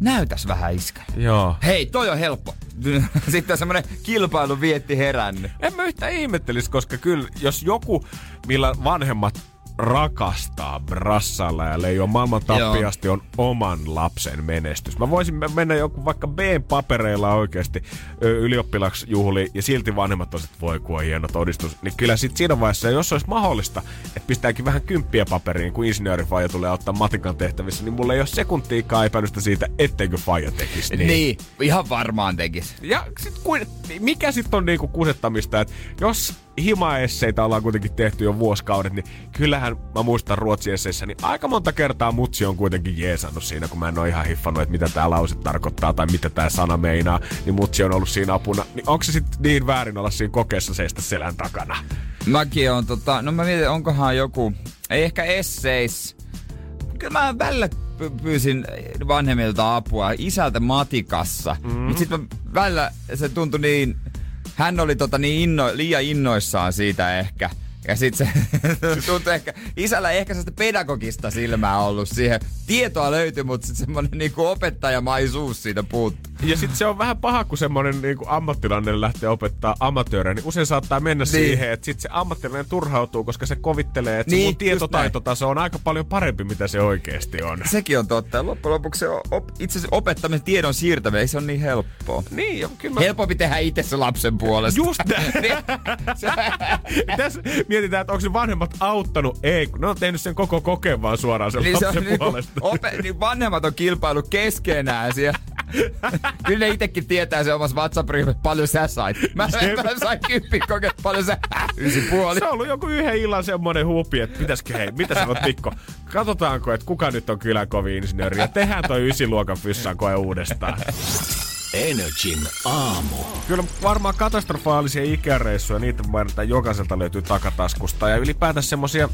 Näytäs vähän iskä. Joo. Hei, toi on helppo. Sitten on semmonen kilpailu vietti herännyt. En mä yhtään ihmettelisi, koska kyllä, jos joku, millä vanhemmat rakastaa brassalla ja leijoo maailman tappiasti on oman lapsen menestys. Mä voisin me- mennä joku vaikka B-papereilla oikeasti ö, ylioppilaksjuhliin ja silti vanhemmat on, että voi kun hieno todistus. Niin kyllä sit siinä vaiheessa, jos olisi mahdollista, että pistääkin vähän kymppiä paperiin, kun insinöörifaija tulee ottaa matikan tehtävissä, niin mulla ei ole sekuntiikaan epäilystä siitä, etteikö faija tekisi Niin. niin, ihan varmaan tekis. ja sit kuin, mikä sitten on niinku kusettamista, että jos himaesseitä ollaan kuitenkin tehty jo vuosikaudet, niin kyllähän mä muistan ruotsiesseissä, niin aika monta kertaa mutsi on kuitenkin jeesannut siinä, kun mä en ole ihan hiffannut, että mitä tää lause tarkoittaa tai mitä tää sana meinaa, niin mutsi on ollut siinä apuna. Niin onko se sitten niin väärin olla siinä kokeessa seistä selän takana? Mäkin on tota, no mä mietin, onkohan joku, ei ehkä esseis. Kyllä mä välillä py- pyysin vanhemmilta apua, isältä matikassa. Mm. Mutta sitten välillä se tuntui niin, hän oli tota niin inno, liian innoissaan siitä ehkä. Ja sit se tuntui ehkä, isällä ehkä sellaista pedagogista silmää ollut siihen. Tietoa löytyi, mutta sitten semmonen niinku opettajamaisuus siitä puuttu. Ja sitten se on vähän paha, kun semmoinen niin ammattilainen lähtee opettaa amatöörejä, niin usein saattaa mennä Niin. niin. siihen, että sitten se ammattilainen turhautuu, koska se kovittelee, että Niin, niin, se mun just tietotaitotaso on aika paljon parempi, mitä se oikeasti on. Sekin on totta. Loppujen lopuksi se op, itse asiassa opettaminen, tiedon siirtäminen, ei se ole niin helppoa. Niin, jo, kyllä mä... Helpompi tehdä itse se lapsen puolesta. Just. Tässä mietitään, että onko se vanhemmat auttanut? Ei, kun ne on tehnyt sen koko kokeen vaan suoraan sen niin, se on lapsen niinku, puolesta. ope, niin vanhemmat on kilpailu keskenään siellä. Kyllä ne itekin tietää se omassa WhatsApp-ryhmässä, paljon sä sait. Mä, mä sain kymppi kokea, paljon sä ysi puoli. Se on ollut joku yhden illan semmonen hupi, että pitäisikö hei, mitä sanot Mikko? Katsotaanko, että kuka nyt on kylän kovin insinööri ja tehdään toi ysiluokan fyssaan koe uudestaan. Energin aamu. Kyllä varmaan katastrofaalisia ikäreissuja, niitä varmaan jokaiselta löytyy takataskusta ja ylipäätään semmosia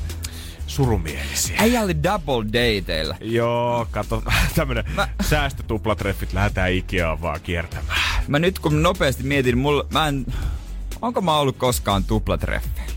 surumielisiä. Äijä oli double dateilla. Joo, kato, tämmönen Mä... säästötuplatreffit, lähdetään Ikeaan vaan kiertämään. Mä nyt kun nopeasti mietin, mulla, mä en, onko mä ollut koskaan tuplatreffeillä?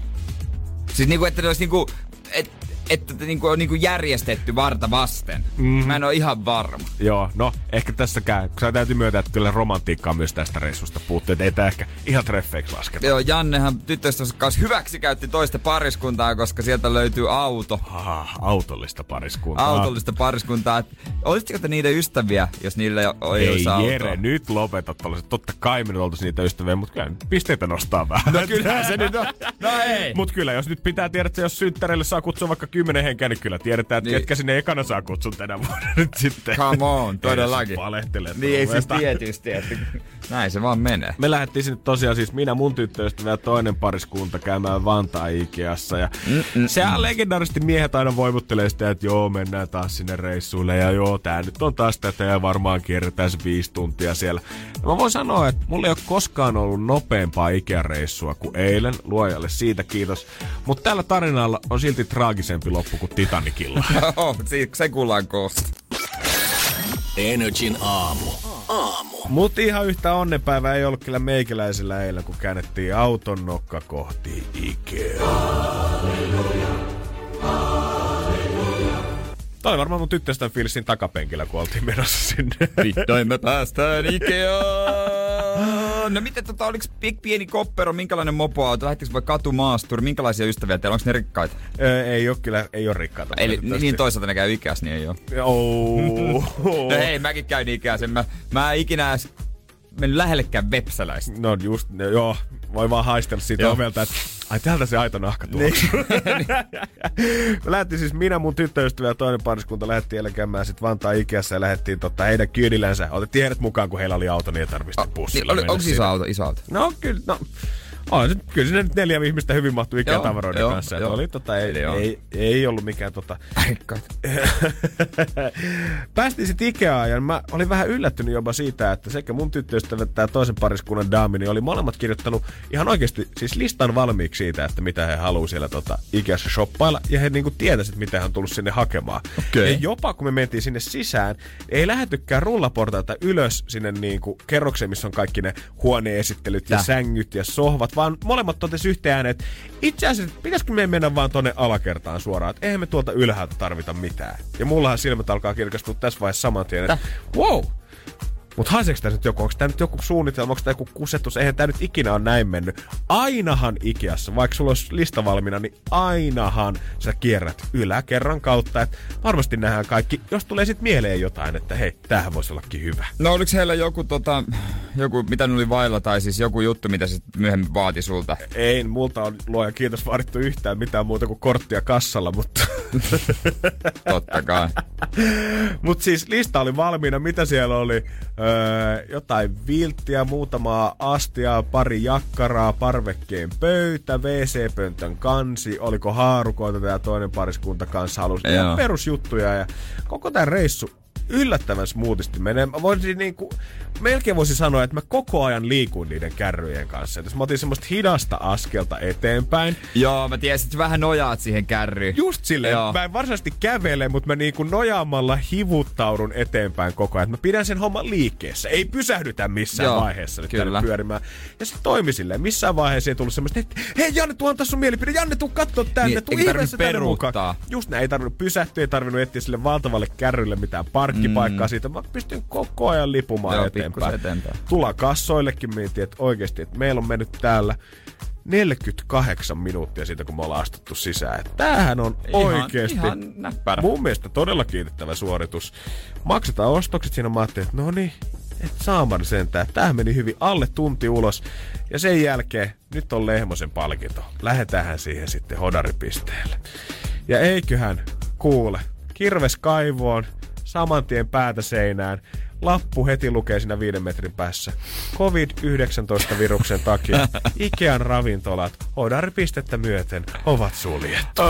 Siis niinku, että ne olisi niinku, et, että niinku on niinku järjestetty varta vasten. Mm-hmm. Mä en ole ihan varma. Joo, no ehkä tässäkään, kun sä täytyy myöntää, että kyllä romantiikkaa myös tästä reissusta puuttuu, että ei tää ehkä ihan treffeiksi lasketa. Joo, Jannehan tyttöystävänsä kanssa hyväksi käytti toista pariskuntaa, koska sieltä löytyy auto. Ah, autollista pariskuntaa. Autollista pariskuntaa. Et Olisitteko te niiden ystäviä, jos niillä ei, ei Ei olisi autoa? Jere, nyt lopeta tollaset. Totta kai me nyt oltais niitä ystäviä, mutta kyllä pisteitä nostaa vähän. No kyllähän se nyt on. No ei. Mut kyllä, jos nyt pitää tiedä, että jos synttäreille saa kutsua vaikka kymmenen henkeä, niin kyllä tiedetään, että Niin. ketkä sinne ekana saa kutsun tänä vuonna nyt sitten. Come on, todellakin. Valehtele. Niin ei siis tietysti, että näin se vaan menee. Me lähdettiin sinne tosiaan siis minä, mun tyttöystävä ja toinen pariskunta käymään Vantaa Ikeassa. Ja Mm, sehän legendaarisesti miehet aina voivuttelee sitä, että joo, mennään taas sinne reissuille. Ja joo, tää nyt on taas tätä ja varmaan kierretään se viisi tuntia siellä. Ja mä voin sanoa, että mulla ei ole koskaan ollut nopeampaa Ikea-reissua kuin eilen. Luojalle siitä kiitos. Mutta tällä tarinalla on silti traagisempi loppu kuin Titanicilla. Se kuullaan kohta. Energin aamu. Aamu. Mutta ihan yhtä onnenpäivää ei ollut kyllä meikäläisellä eilen, kun käännettiin auton nokka kohti Ikea. Tämä oli varmaan mun tyttöstän fiilisin takapenkillä, kun oltiin menossa sinne. Vihdoin me päästään Ikeaan. No miten tota, oliks pik- pieni koppero, minkälainen mopoauto, lähtikö vai katumaasturi, minkälaisia ystäviä teillä, onko ne rikkaita? Ö, ei ole kyllä, ei ole rikkaita. Eli niin toisaalta ne käy Ikeassa, niin ei oo. Oh. No hei, mäkin käyn Ikeassa, mä, mä en ikinä edes mennyt lähellekään vepsäläistä. No just, no, joo, voi vaan haistella siitä Joo. ovelta, että ai täältä se aito nahka tuoksuu. Me lähdettiin siis minä, mun tyttöystävä ja toinen pariskunta lähdettiin eilen käymään sit Vantaa Ikeassa ja lähdettiin tota, heidän kyydillänsä. Otettiin heidät mukaan, kun heillä oli auto, niin ei tarvitse bussilla Niin, oli, onko iso sinne. auto, iso auto? No kyllä, no. On, se- kyllä sinne nyt neljä ihmistä hyvin mahtui Joo, Ikea-tavaroiden joo, kanssa. Joo, oli, tota, ei, Eli on. ei, ei, ollut mikään tota. Päästiin sitten Ikeaan ja mä olin vähän yllättynyt jopa siitä, että sekä mun tyttöystävä että tämä toisen pariskunnan daami, niin oli molemmat kirjoittanut ihan oikeasti siis listan valmiiksi siitä, että mitä he haluaa siellä tota, Ikeassa shoppailla. Ja he niinku tietäisivät, mitä he on tullut sinne hakemaan. Okei. Ja jopa kun me mentiin sinne sisään, ei lähetykään rullaportailta ylös sinne niinku kerrokseen, missä on kaikki ne huoneesittelyt ja Tää. sängyt ja sohvat, vaan molemmat totesi yhteen että itse asiassa pitäisikö me mennä vaan tonne alakertaan suoraan, että eihän me tuolta ylhäältä tarvita mitään. Ja mullahan silmät alkaa kirkastua tässä vaiheessa saman tien, että wow, mutta haiseeko tämä nyt joku? Onko tämä nyt joku suunnitelma? Onko tämä joku kusetus? Eihän tämä nyt ikinä ole näin mennyt. Ainahan Ikeassa, vaikka sulla olisi lista valmiina, niin ainahan sä kierrät yläkerran kautta. Et varmasti nähdään kaikki, jos tulee sitten mieleen jotain, että hei, tämähän voisi ollakin hyvä. No oliko heillä joku, tota, joku, mitä ne oli vailla, tai siis joku juttu, mitä se myöhemmin vaati sulta? Ei, multa on luoja kiitos vaadittu yhtään mitään muuta kuin korttia kassalla, mutta... Totta kai. Mutta siis lista oli valmiina, mitä siellä oli? Öö, jotain vilttiä, muutamaa astiaa, pari jakkaraa, parvekkeen pöytä, WC-pöntön kansi, oliko haarukoita tämä toinen pariskunta kanssa halusi. Perusjuttuja ja koko tämä reissu yllättävän smoothisti menee. Mä voisin niinku, melkein voisin sanoa, että mä koko ajan liikuin niiden kärryjen kanssa. Jos mä otin semmoista hidasta askelta eteenpäin, Joo, mä tiesin, että vähän nojaat siihen kärryyn. Just silleen, Joo. mä en varsinaisesti kävele, mutta mä niinku nojaamalla hivuttaudun eteenpäin koko ajan. Mä pidän sen homman liikkeessä. Ei pysähdytä missään Joo, vaiheessa nyt kyllä. pyörimään. Ja se toimi silleen. Missään vaiheessa ei tullut semmoista, että hei Janne, tuo antaa sun mielipide. Janne, tuu kattoo tänne. Niin, tuu ihmeessä tänne mukaan. Just näin, ei tarvinnut pysähtyä, ei tarvinnut etsiä sille valtavalle kärrylle mitään parkkia parkkipaikkaa mm. siitä. Mä pystyn koko ajan lipumaan Joo, eteenpäin. eteenpäin. Tullaan kassoillekin mietin, että oikeasti, että meillä on mennyt täällä 48 minuuttia siitä, kun me ollaan astuttu sisään. Tämähän on oikeasti Ihan näppärä. mun mielestä todella kiitettävä suoritus. Maksetaan ostokset siinä, mä ajattelin, että no niin, et saamari sentään. Tämähän meni hyvin alle tunti ulos. Ja sen jälkeen, nyt on Lehmosen palkinto. Lähetään siihen sitten hodaripisteelle. Ja eiköhän kuule, kirves kaivoon, saman tien päätä seinään. Lappu heti lukee siinä viiden metrin päässä. COVID-19-viruksen takia Ikean ravintolat hodaripistettä myöten ovat suljettu.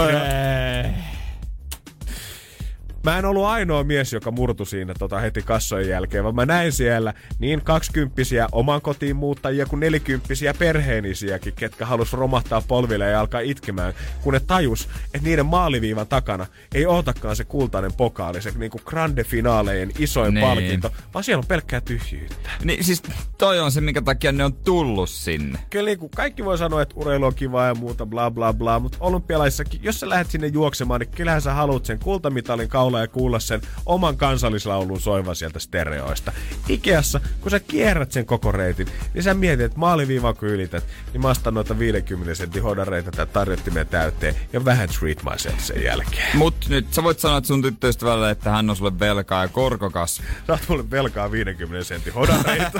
Mä en ollut ainoa mies, joka murtu siinä tota heti kassojen jälkeen, vaan mä näin siellä niin kaksikymppisiä oman kotiin muuttajia kuin nelikymppisiä perheenisiäkin, ketkä halus romahtaa polville ja alkaa itkemään, kun ne tajus, että niiden maaliviivan takana ei ootakaan se kultainen pokaali, se niinku grande finaalejen isoin Niin. palkinto, vaan siellä on pelkkää tyhjyyttä. Niin siis toi on se, minkä takia ne on tullut sinne. Kyllä niin kuin kaikki voi sanoa, että urheilu on kiva ja muuta, bla bla bla, mutta olympialaissakin, jos sä lähdet sinne juoksemaan, niin kyllähän sä haluat sen kultamitalin kaula ja kuulla sen oman kansallislaulun soivan sieltä stereoista. Ikeassa, kun sä kierrät sen koko reitin, niin sä mietit, että maaliviivan kun ylität, niin mä ostan noita 50 sentin hodareita tai tarjottimia täyteen ja vähän treat myself sen jälkeen. Mut nyt sä voit sanoa että sun tyttöystävälle, että hän on sulle velkaa ja korkokas. Sä oot mulle velkaa 50 sentin hodareita.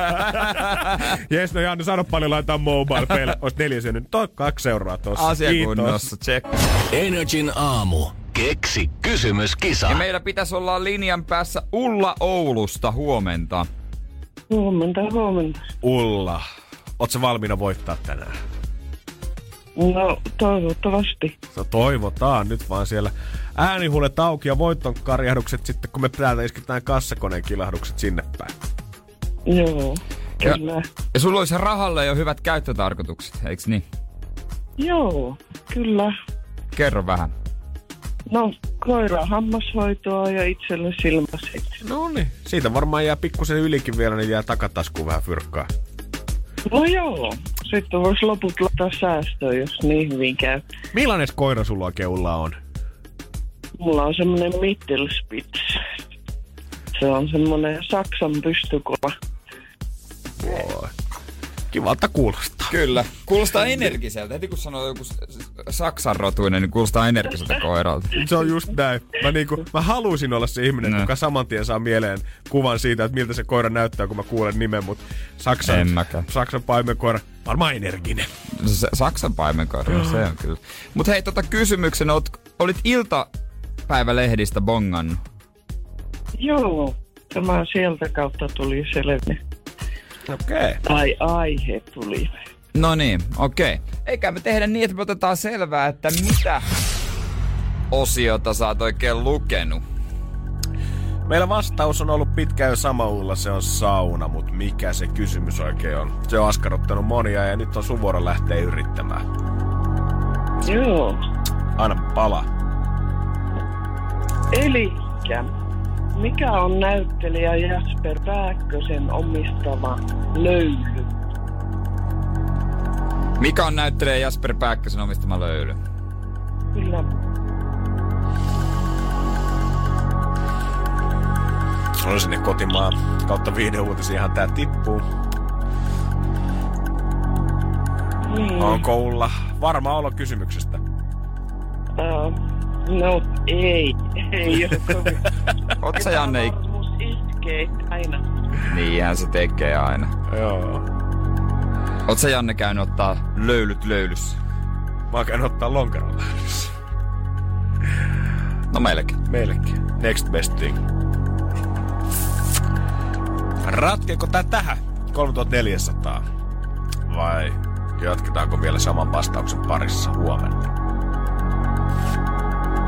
Jes, no Janne, sano paljon laittaa mobile paylle. Ois neljä sentin. Toi kaksi euroa tossa. Asia Kiitos. kunnossa, check. Energin aamu. Keksi kysymyskisa. Ja meillä pitäisi olla linjan päässä Ulla Oulusta huomenta. Huomenta, huomenta. Ulla, oot sä valmiina voittaa tänään? No, toivottavasti. No toivotaan nyt vaan siellä äänihuulet auki ja voiton karjahdukset sitten, kun me täältä isketään kassakoneen kilahdukset sinne päin. Joo, Ja- kyllä. Ja sulla olisi rahalle jo hyvät käyttötarkoitukset, eiks niin? Joo, kyllä. Kerro vähän. No, koira hammashoitoa ja itselle silmäsit. No niin. Siitä varmaan jää pikkusen ylikin vielä, niin jää takataskuun vähän fyrkkaa. No joo, sitten voisi loput laittaa säästöön, jos niin hyvin käy. Millainen koira sulla oikein Ulla on? Mulla on semmonen Mittelspitz. Se on semmonen Saksan pystykova. Oi. Kivalta kuulostaa. Kyllä. Kuulostaa energiseltä. Heti kun sanoo joku saksanrotuinen, niin kuulostaa energiseltä koiralta. Se on just näin. Mä, niinku, mä haluaisin olla se ihminen, No. joka saman tien saa mieleen kuvan siitä, että miltä se koira näyttää, kun mä kuulen nimen, mutta Saksan. Saksan paimenkoira, varmaan energinen. S- Saksan paimenkoira, se on kyllä. Mut hei, tota kysymyksen, oot, olit iltapäivälehdistä bongannut. Joo, tämä sieltä kautta tuli selville. Okei. Okay. Tai aihe tuli. No niin, okei. Okay. Eikä me tehdä niin, että me otetaan selvää, että mitä osiota sä oot oikein lukenut. Meillä vastaus on ollut pitkään jo sama Ulla, se on sauna, mutta mikä se kysymys oikein on? Se on askarruttanut monia ja nyt on sun vuoro lähteä yrittämään. Joo, Anna pala. elikkä mikä on näyttelijä Jasper Pääkkösen omistama löyly? Mikä on näyttelee Jasper Pääkkösen omistama löyly? Kyllä, On sinne kotimaan kautta viiden uutisiahan tää tippuu. niin. Onko Ulla varma olo kysymyksestä? Uh, no ei, ei ole kovin. Oot sä Janne? ik- aina. Niinhän se tekee aina. Joo. Oot sä Janne käynyt ottaa löylyt löylyssä? Mä oon käynyt ottaa lonkeron No melkein. Meillekin. Next best thing. Ratkeeko tää tähän? 3400. Vai jatketaanko vielä saman vastauksen parissa huomenna?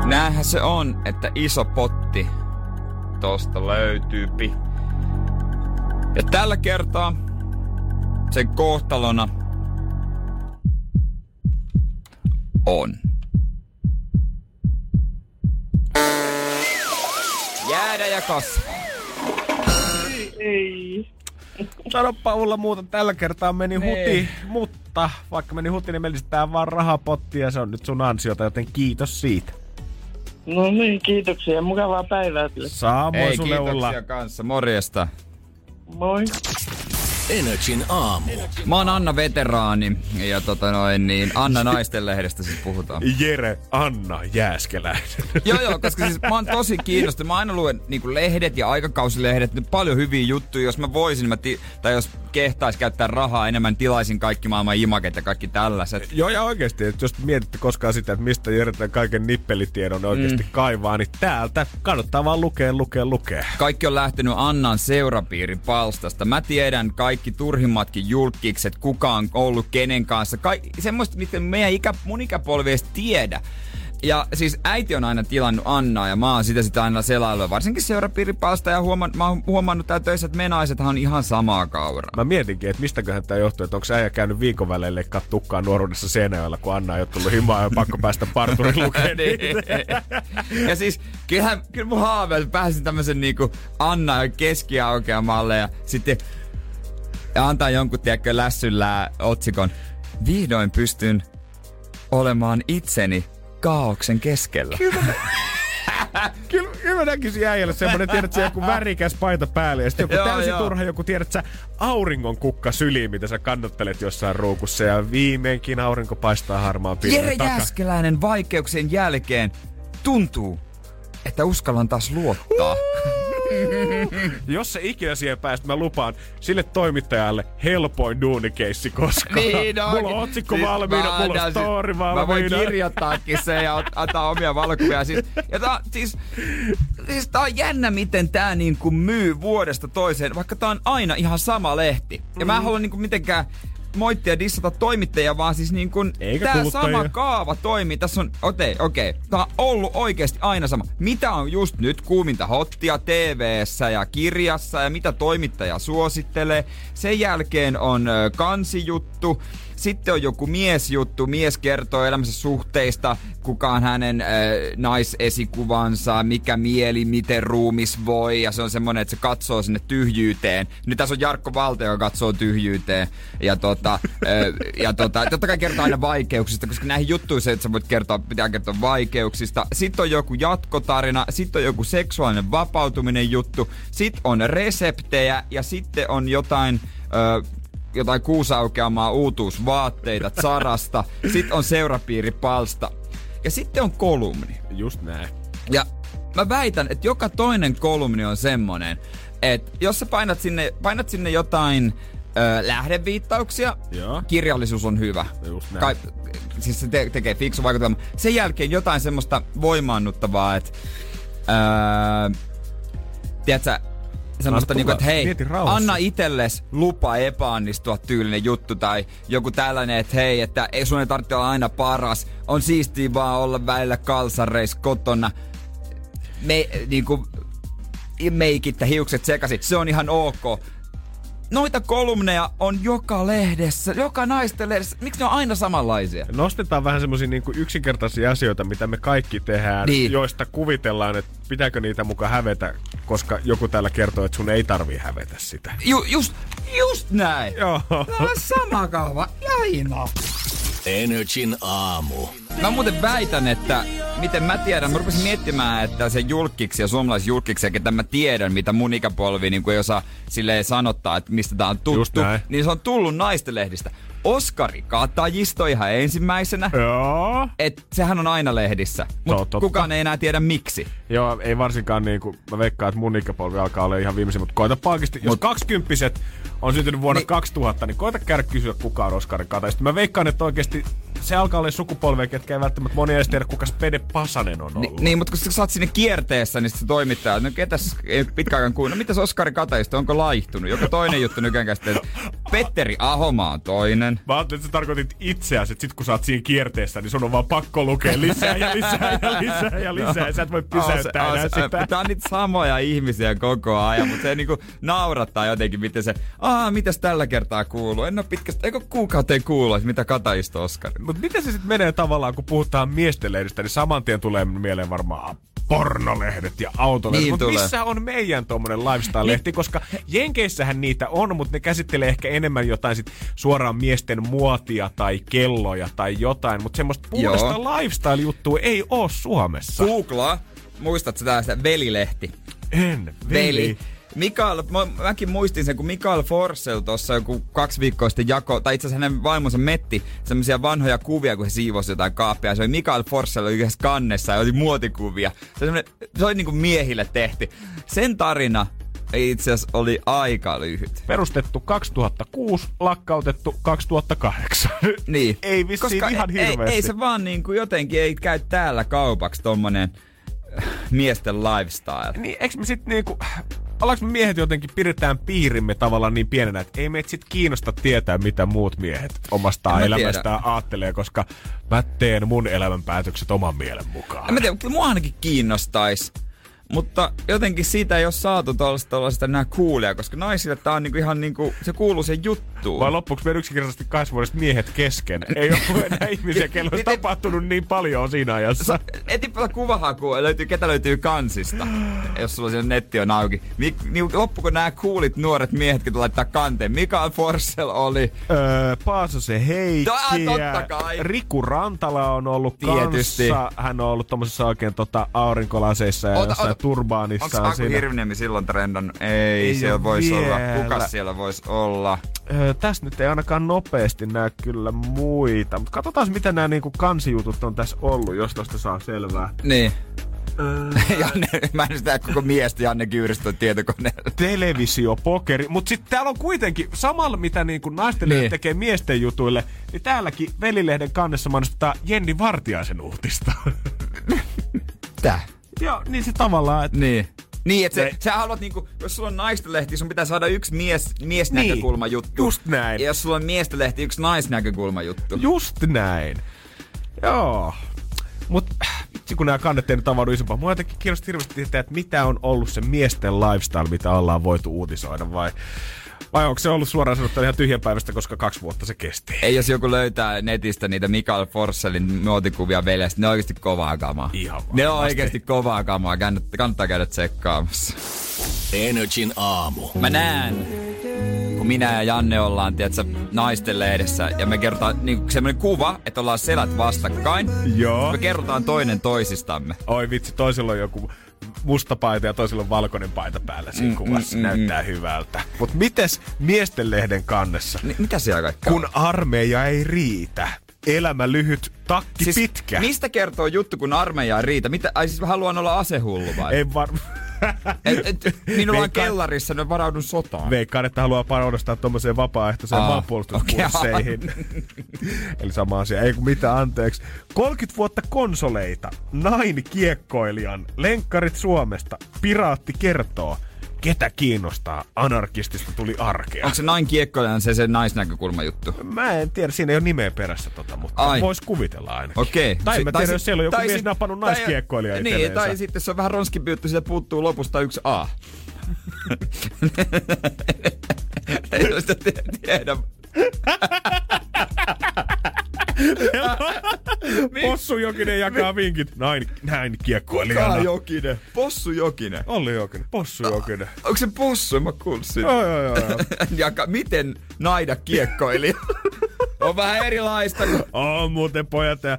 Näinhän se on, että iso potti tosta löytyypi. Ja tällä kertaa sen kohtalona on. Jäädä ja kasvaa. Ei. Sanoppa Ulla muuta, tällä kertaa meni Nee. huti, mutta vaikka meni huti, niin melistetään vaan rahapotti ja se on nyt sun ansiota, joten kiitos siitä. No niin, kiitoksia. Mukavaa päivää. Samoin Ei, sulle kiitoksia Ulla. kanssa. Morjesta. Moi. Energin aamu. Mä oon Anna Veteraani ja tota noin niin, Anna Naisten lehdestä siis puhutaan. Jere Anna Jääskeläinen. joo, joo, koska siis mä oon tosi kiinnostunut. Mä aina luen niinku lehdet ja aikakausilehdet, nyt paljon hyviä juttuja. Jos mä voisin, mä ti- tai jos kehtais käyttää rahaa enemmän, tilaisin kaikki maailman imaket ja kaikki tällaiset. Joo, ja oikeasti, että jos mietitte koskaan sitä, että mistä Jere kaiken nippelitiedon oikeasti mm. kaivaa, niin täältä kannattaa vaan lukea, lukea, lukea. Kaikki on lähtenyt Annan seurapiirin palstasta. Mä tiedän kaikki turhimmatkin julkikset, kuka on ollut kenen kanssa. Ka- semmoista, mitä meidän ikä, mun ikäpolvi edes tiedä. Ja siis äiti on aina tilannut Annaa ja mä oon sitä sitä aina selaillut, varsinkin seurapiiripalsta ja huoman, mä oon huomannut täällä töissä, että me naisethan on ihan samaa kauraa. Mä mietinkin, että mistäköhän tämä johtuu, että onko äijä käynyt viikon välein leikkaa tukkaa nuoruudessa Seinäjoella, kun Anna ei ole tullut himaa ja pakko päästä parturin lukemaan Niin. ja siis kyllähän, kyllä mun haave, että pääsin tämmösen niinku Anna keskiaukeamalle ja sitten antaa jonkun, tiedätkö, lässyllä otsikon. Vihdoin pystyn olemaan itseni kaauksen keskellä. Kyllä, kyllä mä näkisin äijälle semmonen, tiedät sä, joku värikäs paita päälle ja sitten joku Joo, täysin joo. turha joku, tiedät sä, auringon kukka syliin, mitä sä kannattelet jossain ruukussa ja viimeinkin aurinko paistaa harmaan pilven Jere takaa. Jääskeläinen vaikeuksien jälkeen tuntuu, että uskallan taas luottaa. Jos se ikinä siihen pääst, mä lupaan sille toimittajalle helpoin duunikeissi koskaan. Niin, no, mulla on otsikko siis valmiina, mä mulla on story Mä voin valmiina. kirjoittaakin se ja antaa omia valokuvia. Siis, ja tää, siis, siis tää on jännä, miten tää niinku myy vuodesta toiseen, vaikka tää on aina ihan sama lehti. Ja Mm. mä en halua niinku mitenkään moittia ja dissata toimittajia, vaan siis niin kuin Eikä tää kuluttajia. sama kaava toimii. Tässä on, okei, okay, okei, okay. tää on ollut oikeasti aina sama. Mitä on just nyt kuuminta hottia TV:ssä ja kirjassa ja mitä toimittaja suosittelee. Sen jälkeen on kansijuttu. Sitten on joku miesjuttu, mies kertoo elämänsä suhteista, kuka on hänen äh, naisesikuvansa, mikä mieli, miten ruumis voi, ja se on semmonen, että se katsoo sinne tyhjyyteen. Nyt tässä on Jarkko Valte, joka katsoo tyhjyyteen, ja tota, äh, ja tota, totta kai kertoo aina vaikeuksista, koska näihin juttuihin se, että sä voit kertoa, pitää kertoa vaikeuksista. Sitten on joku jatkotarina, sitten on joku seksuaalinen vapautuminen juttu, sitten on reseptejä, ja sitten on jotain... Äh, jotain kuusaukeamaa uutuusvaatteita Sarasta. Sitten on seurapiiripalsta. Ja sitten on kolumni. Just näin. Ja mä väitän, että joka toinen kolumni on semmonen, että jos sä painat sinne, painat sinne jotain ö, lähdeviittauksia, Joo. kirjallisuus on hyvä. Just näin. siis se te- tekee fiksu vaikutelma. Sen jälkeen jotain semmoista voimaannuttavaa, että öö, tiedätkö, semmoista niinku, että hei, anna itelles lupa epäonnistua tyylinen juttu tai joku tällainen, että hei, että ei sun ei tarvitse olla aina paras. On siistiä vaan olla välillä kalsareissa kotona. Me, niinku, meikit ja hiukset sekaisin. Se on ihan ok. Noita kolumneja on joka lehdessä, joka naisten lehdessä. Miksi ne on aina samanlaisia? Nostetaan vähän semmoisia niinku yksinkertaisia asioita, mitä me kaikki tehdään, Niin. joista kuvitellaan, että pitääkö niitä mukaan hävetä, koska joku täällä kertoo, että sun ei tarvii hävetä sitä. Ju, just, just näin. Joo. Tää on sama kaava. Jaina. Energin aamu. Mä muuten väitän, että miten mä tiedän, mä rupesin miettimään, että se julkiksi ja suomalaisjulkiksi, ketä mä tiedän, mitä mun ikäpolvi niin ei osaa silleen sanottaa, että mistä tää on tuttu, niin se on tullut naistelehdistä. Oskari Katajisto ihan ensimmäisenä. Joo. Et sehän on aina lehdissä, mutta kukaan ei enää tiedä miksi. Joo, ei varsinkaan niinku, mä veikkaan, että mun ikäpolvi alkaa olla ihan viimeisin, mutta koita jos Mut- kaksikymppiset on syntynyt vuonna Niin. 2000, niin koita käydä kysyä kuka on Oskari Kataista. Mä veikkaan, että oikeasti se alkaa olla sukupolvea, ketkä ei välttämättä moni edes tiedä, kuka Spede Pasanen on Ni, ollut. niin, mutta kun sä oot sinne kierteessä, niin se toimittaja, no ketäs ei pitkäaikaan kuin, no mitäs Oskari Katajisto, onko laihtunut? Joka toinen juttu nykyään käsittelee. Petteri Ahomaa on toinen. Mä ajattelin, että sä tarkoitit itseäsi, että sit kun sä oot siinä kierteessä, niin sun on vaan pakko lukea lisää ja lisää ja lisää ja lisää. Ja sä et voi pysäyttää enää se- on se- sitä. Tää on niitä samoja ihmisiä koko ajan, mutta se niinku naurattaa jotenkin, miten se, aa, mitäs tällä kertaa kuuluu? En oo pitkästä, eikö kuukauteen kuulu, että mitä Kataisto Oskari? Mutta miten se sitten menee tavallaan, kun puhutaan miesten lehdistä, niin saman tien tulee mieleen varmaan pornolehdet ja autolehdet. Niin Mutta missä on meidän tommonen lifestyle-lehti? Koska Jenkeissähän niitä on, mutta ne käsittelee ehkä enemmän jotain sit suoraan miesten muotia tai kelloja tai jotain. Mutta semmoista puhdasta lifestyle-juttua ei oo Suomessa. Googlaa. Muistatko tästä velilehti? en. Veli. Mikael, mä, mäkin muistin sen, kun Mikael Forssell tuossa joku kaksi viikkoa sitten jako, tai itse asiassa hänen vaimonsa Metti, semmoisia vanhoja kuvia, kun he siivosi jotain kaappia. Se oli Mikael Forssell yhdessä kannessa ja oli muotikuvia. Se, oli se oli niinku miehille tehty. Sen tarina itse asiassa oli aika lyhyt. Perustettu 2006, lakkautettu 2008. Niin. ei vissiin Koska ihan ei, hirveästi. ei, ei, se vaan niinku jotenkin ei käy täällä kaupaksi tommonen äh, miesten lifestyle. Niin, eikö me sit niinku... Ollaanko me miehet jotenkin pidetään piirimme tavallaan niin pienenä, että ei meitä sit kiinnosta tietää, mitä muut miehet omasta En elämästään aattelee, koska mä teen mun elämänpäätökset oman mielen mukaan. En mä tiedä, kyllä mua ainakin kiinnostais. Mutta jotenkin siitä ei ole saatu tuollaista, tuollaista nää kuulia, koska naisille tää on niinku ihan niinku, se kuuluu sen juttuun. Vai loppuksi meidän yksinkertaisesti kahdessa miehet kesken? Ei ole enää ihmisiä, kello on Niin, tapahtunut niin paljon siinä ajassa. Etipä kuvahakua, löytyy, ketä löytyy kansista, jos sulla siellä netti on auki. Mik, niin loppuko nämä kuulit nuoret miehet, jotka laittaa kanteen? Mikael Forssell oli. Öö, Paasose Heikki. No, totta kai. Riku Rantala on ollut Tietysti. kanssa. Hän on ollut tommosessa oikein tota, aurinkolaseissa ja Ota, ota. Turbaanissa. Onko on Aku. Hirviniemi silloin trendannut? Ei, Ei siellä voisi olla. Kuka siellä voisi olla? Öö, tässä nyt ei ainakaan nopeasti näy kyllä muita. Mutta katsotaan, mitä nämä niinku kansijutut on tässä ollut, jos tosta saa selvää. Niin. Janne, mä en sitä koko miestä Janne Kyyristö tietokoneella. televisiopokeri. Mutta sitten täällä on kuitenkin, samalla mitä niinku naisten niin. tekee miesten jutuille, niin täälläkin Velilehden kannessa mainostetaan Jenni Vartiaisen uutista. Tää. Joo, niin se tavallaan, että Niin. Niin, että se, sä haluat niinku, jos sulla on naisten lehti, sun pitää saada yksi mies, miesnäkökulma juttu. Niin, just näin. Ja jos sulla on miesten lehti, yksi naisnäkökulma juttu. Just näin. Joo. Mut vitsi kun nämä kannet ei nyt avaudu isompaa. Mua jotenkin kiinnosti hirveästi tietää, että mitä on ollut se miesten lifestyle, mitä ollaan voitu uutisoida vai... Vai onko se ollut suoraan sanottuna ihan tyhjänpäivästä, koska kaksi vuotta se kesti? Ei jos joku löytää netistä niitä Mikael Forssellin muotikuvia veljestä, ne on oikeasti kovaa kamaa. Ihan Ne on oikeasti kovaa kamaa, kannattaa, kannattaa käydä tsekkaamassa. Energin aamu. Mä näen, kun minä ja Janne ollaan, tiedätkö, naisten lehdessä, ja me kerrotaan niin semmoinen kuva, että ollaan selät vastakkain. Joo. Me kerrotaan toinen toisistamme. Oi vitsi, toisella on joku musta paita ja toisella on valkoinen paita päällä siinä Mm, mm, kuvassa. mm, Mm, mm, Näyttää hyvältä. Mut mites miesten lehden kannessa? Ni, mitä siellä kaikkea Kun armeija ei riitä. Elämä lyhyt, takki Siis pitkä. Mistä kertoo juttu, kun armeija ei riitä? Mitä, ai siis haluan olla asehullu vai? Ei var... Et, et, minulla on Veikkaan- kellarissa, ne varaudun sotaan. Veikkaan, että haluaa parodostaa tommoseen vapaaehtoiseen Aa, maanpuolustuskursseihin. Eli sama asia. Ei kun mitä, anteeksi. 30 vuotta konsoleita. Nain kiekkoilijan. Lenkkarit Suomesta. Piraatti kertoo. Ketä kiinnostaa? Anarkistista tuli arkea. Onko se nain kiekkoilijan se, se naisnäkökulma juttu? Mä en tiedä, siinä ei ole nimeä perässä tota, mutta Ai. vois kuvitella ainakin. Okei. Tai Si- mä tiedän, jos siellä on joku mies sit- napannut tai- naiskiekkoilija Niin, tai sitten se on vähän ronskimpi juttu, siitä puuttuu lopusta yksi A. Ei sitä tie- tiedä. Possu Jokinen jakaa vinkit. Näin, näin Kuka kiekkoilijana. Jokinen? Possu Jokinen. Olli Jokinen. Possu Jokinen. Onko se possu? Mä kuullut siitä. Joo, joo, joo. Jaka, miten naida kiekkoilija? on vähän erilaista kuin On muuten pojat ja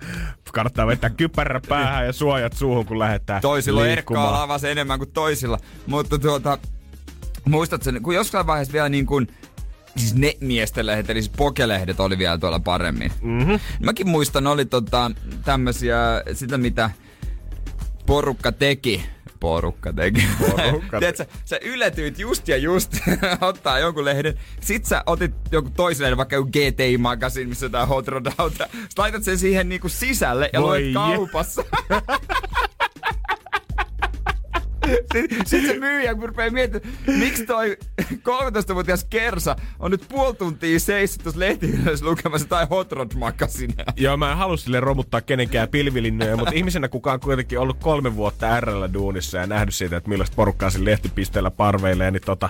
kannattaa vetää kypärä päähän ja suojat suuhun, kun lähdetään Toisilla on erkkaa enemmän kuin toisilla. Mutta tuota, muistatko kun jossain vaiheessa vielä niin kuin, siis ne miesten lehdet, eli siis pokelehdet oli vielä tuolla paremmin. Mm-hmm. Mäkin muistan, oli tota, tämmösiä, sitä mitä porukka teki. Porukka teki. Porukka Tiedätkö, sä yletyit just ja just ottaa jonkun lehden. Sit sä otit joku toisen lehden, vaikka joku GTI Magazine, missä jotain hot rod. Sit laitat sen siihen niinku sisälle ja Voi luet kaupassa. Sitten sit se myyjä rupeaa miettimään, miksi toi 13-vuotias Kersa on nyt puoli tuntia seissyt tuossa lehtihyllyssä lukemassa tai Hot Rod Magazinea. Joo, mä en halua sille romuttaa kenenkään pilvilinnoja, mutta ihmisenä kukaan kuitenkin ollut kolme vuotta RL duunissa ja nähnyt siitä, että millaista porukkaa siinä lehtipisteellä parveilee, niin tota,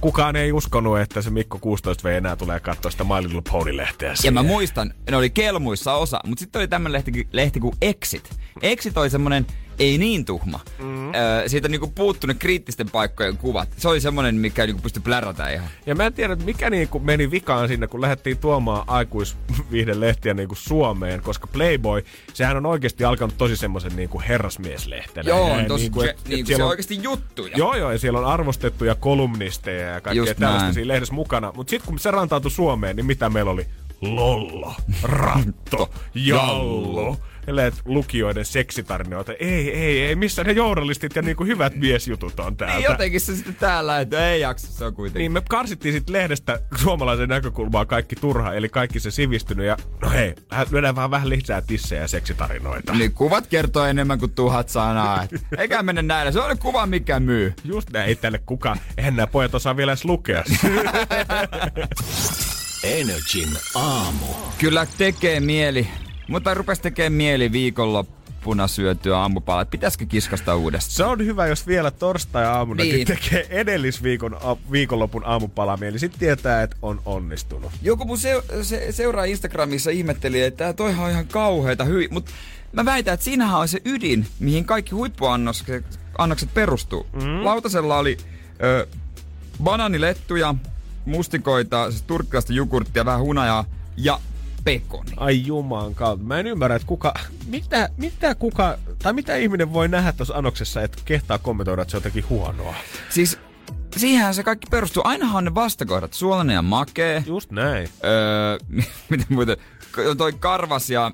kukaan ei uskonut, että se Mikko 16 v enää tulee katsoa sitä My Little Pony-lehteä Ja siihen. mä muistan, ne oli kelmuissa osa, mutta sitten oli tämmönen lehti, lehti kuin Exit. Exit oli semmonen ei niin tuhma. Mm. Öö, siitä on niinku puuttunut kriittisten paikkojen kuvat. Se oli semmonen, mikä niinku pystyi plärätä ihan. Ja mä en tiedä, että mikä niinku meni vikaan sinne, kun lähdettiin tuomaan aikuisviihdelehtiä niinku Suomeen, koska Playboy, sehän on oikeasti alkanut tosi semmoisen niinku herrasmieslehtenä. Joo, on tosi, niinku, se, et- niinku, siellä se on oikeasti juttuja. Joo, joo, ja siellä on arvostettuja kolumnisteja ja kaikkea tällaista siinä lehdessä mukana. Mutta sitten kun se rantautui Suomeen, niin mitä meillä oli? Lollo, ratto, jallo. Eleet lukijoiden seksitarinoita. Ei, ei, ei, missä ne journalistit ja niinku hyvät miesjutut on täältä. Niin jotenkin se sitten täällä, että ei jaksa, se on kuitenkin. Niin me karsittiin sitten lehdestä suomalaisen näkökulmaa kaikki turha, eli kaikki se sivistynyt ja no hei, lyödään vaan vähän lisää tissejä ja seksitarinoita. Niin kuvat kertoo enemmän kuin tuhat sanaa. et Eikä mennä näillä. Se on kuva, mikä myy. Just näin, ei tälle kukaan, eihän nämä pojat osaa vielä edes lukea. Energin aamu. Kyllä tekee mieli. Mutta rupes tekee mieli viikonloppuna syötyä aamupalaa. Pitäisikö kiskasta uudestaan? Se on hyvä, jos vielä torstai-aamunakin Niin. tekee edellisviikon a- viikonlopun aamupalaa mieli. Sitten tietää, että on onnistunut. Joku mun se, se, seuraa Instagramissa ihmetteli, että toihan on ihan kauheita hyvin. Mutta mä väitän, että siinähän on se ydin, mihin kaikki huippuannokset annokset perustuu. Mm. Lautasella oli ö, bananilettuja, mustikoita, siis turkkilaista jogurttia, vähän hunajaa ja pekoni. Ai jumaan kautta. Mä en ymmärrä, että kuka, mitä, mitä kuka, tai mitä ihminen voi nähdä tuossa annoksessa, että kehtaa kommentoida, että se on jotenkin huonoa. Siis siihenhän se kaikki perustuu. Ainahan on ne vastakohdat, suolainen ja makee. Just näin. Öö, miten muuten, toi karvas ja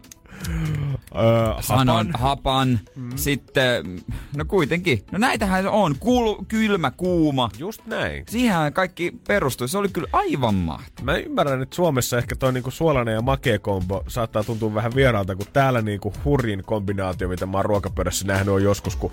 Öö, sanon hapan. hapan. Mm. Sitten, no kuitenkin, no näitähän se on. Kul, kylmä, kuuma. Just näin. Siihen kaikki perustui. Se oli kyllä aivan mahtavaa. Mä ymmärrän, että Suomessa ehkä toi niinku suolainen ja makea kombo saattaa tuntua vähän vieraalta, kun täällä niinku hurjin kombinaatio, mitä mä oon ruokapöydässä nähnyt on joskus, kun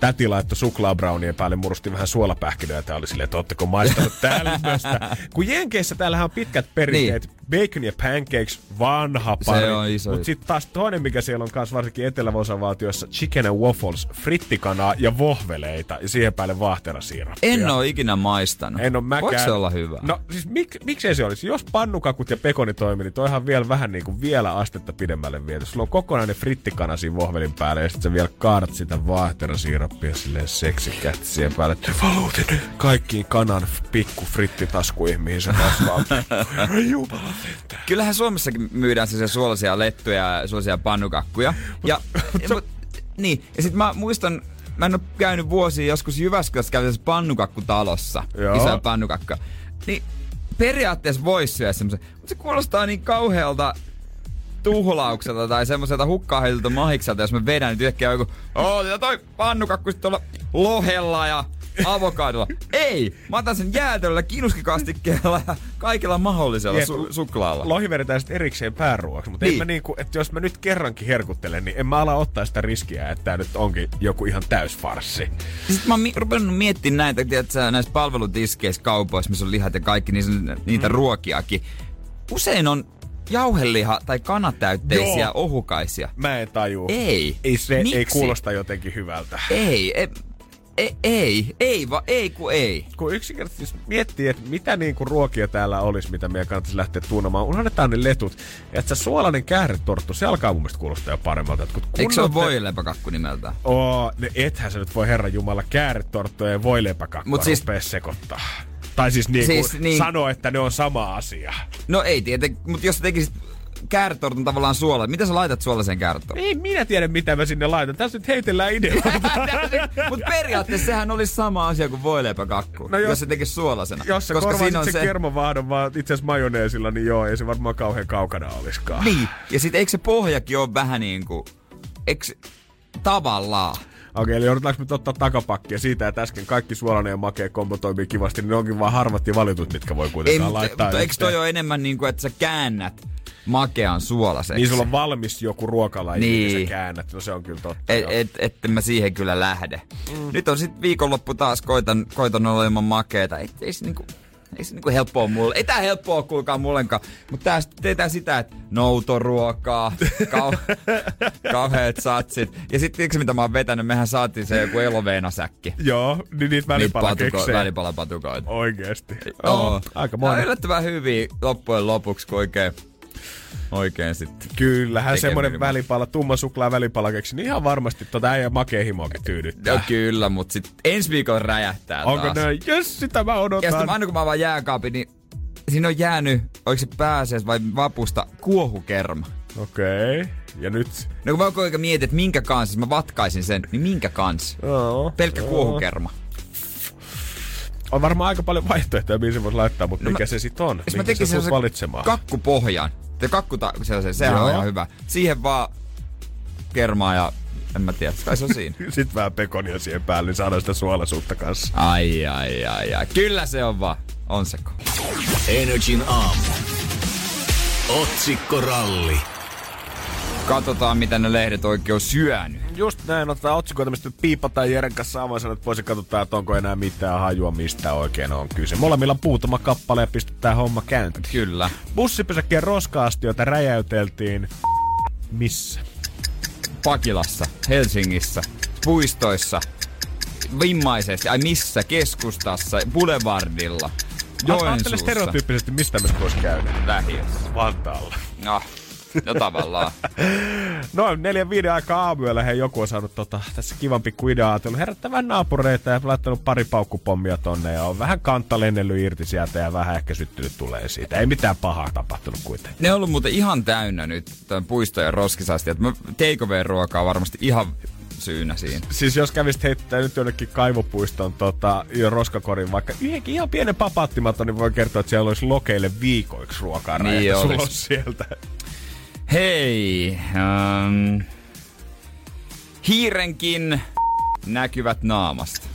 täti laittoi suklaabraunien päälle, murusti vähän suolapähkinöä ja oli silleen, että ootteko maistanut tällaista. kun Jenkeissä täällähän on pitkät perinteet, niin. Bacon ja pancakes, vanha pari. on iso Mutta sitten taas toinen, mikä siellä on kanssa varsinkin eteläosavaltioissa, chicken and waffles, frittikanaa ja vohveleita ja siihen päälle vaahterasiirappia. En oo ikinä maistanut. En oo mäkään. Voiko se olla hyvä? No siis mik, miksei se olisi? Jos pannukakut ja pekoni toimii, niin toihan vielä vähän niin kuin vielä astetta pidemmälle viety. Sulla on kokonainen frittikana siinä vohvelin päälle ja sitten sä vielä kaadat sitä vaahterasiirappia silleen seksikästi siihen päälle. Te valuutin kaikkiin kanan pikku frittitaskuihin, mihin se kasvaa. Jumala. Kyllähän Suomessakin myydään sellaisia suolaisia lettuja ja suolaisia pannukakkuja. Ja, ja, mut, niin, ja sit mä muistan, mä en oo käynyt vuosia joskus Jyväskylässä käytännössä pannukakkutalossa. Joo. Pannukakka. Niin periaatteessa voisi syödä semmoisen, mutta se kuulostaa niin kauhealta tuhlaukselta tai semmoiselta hukkaahilta mahikselta, jos mä vedän, niin yhtäkkiä joku, oo, ja toi pannukakku sit tuolla lohella ja avokadolla. Ei! Mä otan sen jäätelöllä, kinuskikastikkeella ja kaikilla mahdollisella su- suklaalla. Lohi vedetään sitten erikseen pääruoaksi, mutta niin. Niin. mä niinku, että jos mä nyt kerrankin herkuttelen, niin en mä ala ottaa sitä riskiä, että tää nyt onkin joku ihan täysfarssi. Sitten mä oon mi- ruvennut miettimään näitä, tiedätkö, näissä palvelutiskeissä kaupoissa, missä on lihat ja kaikki, niin niitä mm. ruokiakin. Usein on jauheliha- tai kanatäytteisiä Joo. ohukaisia. Mä en taju. Ei. Ei se ei Miksi? kuulosta jotenkin hyvältä. Ei, ei, ei, ei, ei, va, ei ku ei. kun yksinkertaisesti miettii, että mitä niinku ruokia täällä olisi, mitä meidän kannattaisi lähteä tuunamaan, unohdetaan ne letut. Että se suolainen kähretorttu, se alkaa mun mielestä kuulostaa jo paremmalta. Et kun Eikö se ole voilepäkakku nimeltään? Oo, ne ethän se nyt voi herran jumala kähretorttuja ja voileipäkakkua Mut siis- sekoittaa. Tai siis, niinku Siis niin- niin... sanoa, että ne on sama asia. No ei tietenkin, mutta jos tekisit käärtortun tavallaan suola, mitä sä laitat suolaiseen käärtortun? Ei minä tiedä, mitä mä sinne laitan. Tässä nyt heitellään ideoita. Mutta periaatteessa sehän olisi sama asia kuin voileipäkakku, no jos, jos- se tekisi suolasena. Jos sä Koska siinä on se... kermovahdon vaan itse asiassa majoneesilla, niin joo, ei se varmaan kauhean kaukana olisikaan. Niin, ja sit eikö se pohjakin ole vähän niinku... Eikö se- tavallaan? Okei, eli joudutaanko nyt ottaa takapakkia siitä, että äsken kaikki suolainen ja makea kombo toimii kivasti, niin ne onkin vaan harvat ja valitut, mitkä voi Ei, kuitenkaan mutta, laittaa. mutta eikö toi ole enemmän niinku, että sä käännät makean suolaseksi? Niin sulla on valmis joku ruokalaji, niin. niin Niin. sä käännät. No se on kyllä totta. Et, et, et mä siihen kyllä lähde. Mm. Nyt on sitten viikonloppu taas, koitan, koitan olla ilman makeeta. Ei, ei se niinku, ei se niinku helppoa mulle. Ei tää helppoa kuulkaa mullenkaan. Mutta tää teetään sitä, että noutoruokaa, kau, kauheat satsit. Ja sitten tiedätkö mitä mä oon vetänyt? Mehän saatiin se joku eloveenasäkki. Joo, niin niitä välipalakeksejä. välipalapatukoita. Oikeesti. Joo. Oh, aika monen. yllättävän hyviä loppujen lopuksi, kun oikein oikein sitten. Kyllähän semmoinen välipala, tumma suklaa välipala keksi, niin ihan varmasti tota äijä makea himoakin tyydyttää. No kyllä, mutta sitten ensi viikolla räjähtää Onko taas. näin? Jes, sitä mä Ja odotan. sitten aina kun mä avaan jääkaapin, niin siinä on jäänyt, oliko se pääsiäis vai vapusta, kuohukerma. Okei. Okay. Ja nyt... No kun mä koko ajan mietin, että minkä kanssa, jos mä vatkaisin sen, niin minkä kanssa? Joo. Pelkkä joo. kuohukerma. On varmaan aika paljon vaihtoehtoja, mihin se voisi laittaa, mutta No mikä mä- se sitten on? Jos mä tekisin sellaisen valitsemaan? kakkupohjan, te kakkuta sehän on Joo. ihan hyvä. Siihen vaan kermaa ja en mä tiedä, kai se on siinä. Sitten vähän pekonia siihen päälle, niin saadaan sitä suolaisuutta kanssa. Ai, ai, ai, ai. Kyllä se on vaan. On seko. Energin aamu. Otsikkoralli. Katsotaan, mitä ne lehdet oikein on syönyt. Just näin, otetaan otsikoita, mistä piipataan Jeren kanssa avainsanat pois ja katsotaan, että onko enää mitään hajua, mistä oikein on kyse. Molemmilla on puutuma kappale ja pistetään homma käyntiin. Kyllä. Bussipysäkkien roska-astioita räjäyteltiin. Missä? Pakilassa, Helsingissä, puistoissa, vimmaisesti, ai missä, keskustassa, Boulevardilla, Ajattele Joensuussa, stereotyyppisesti, mistä me voisi käydä. lähiössä. Vantaalla. No, no tavallaan. Noin neljän viiden aikaa aamuyöllä he joku on saanut tota, tässä kivan pikku idea ajatellut herättävän naapureita ja laittanut pari paukkupommia tonne ja on vähän kantta lennellyt irti sieltä ja vähän ehkä syttynyt tulee siitä. Ei mitään pahaa tapahtunut kuitenkaan. Ne on ollut muuten ihan täynnä nyt tämän puisto- ja roskisasti. Että take ruokaa varmasti ihan syynä siinä. Siis jos kävisit heittää nyt jonnekin kaivopuiston tota, jo roskakorin vaikka yhdenkin ihan pienen papaattimaton, niin voi kertoa, että siellä olisi lokeille viikoiksi ruokaa Niin sulos sieltä. Hei, um, hiirenkin näkyvät naamasta.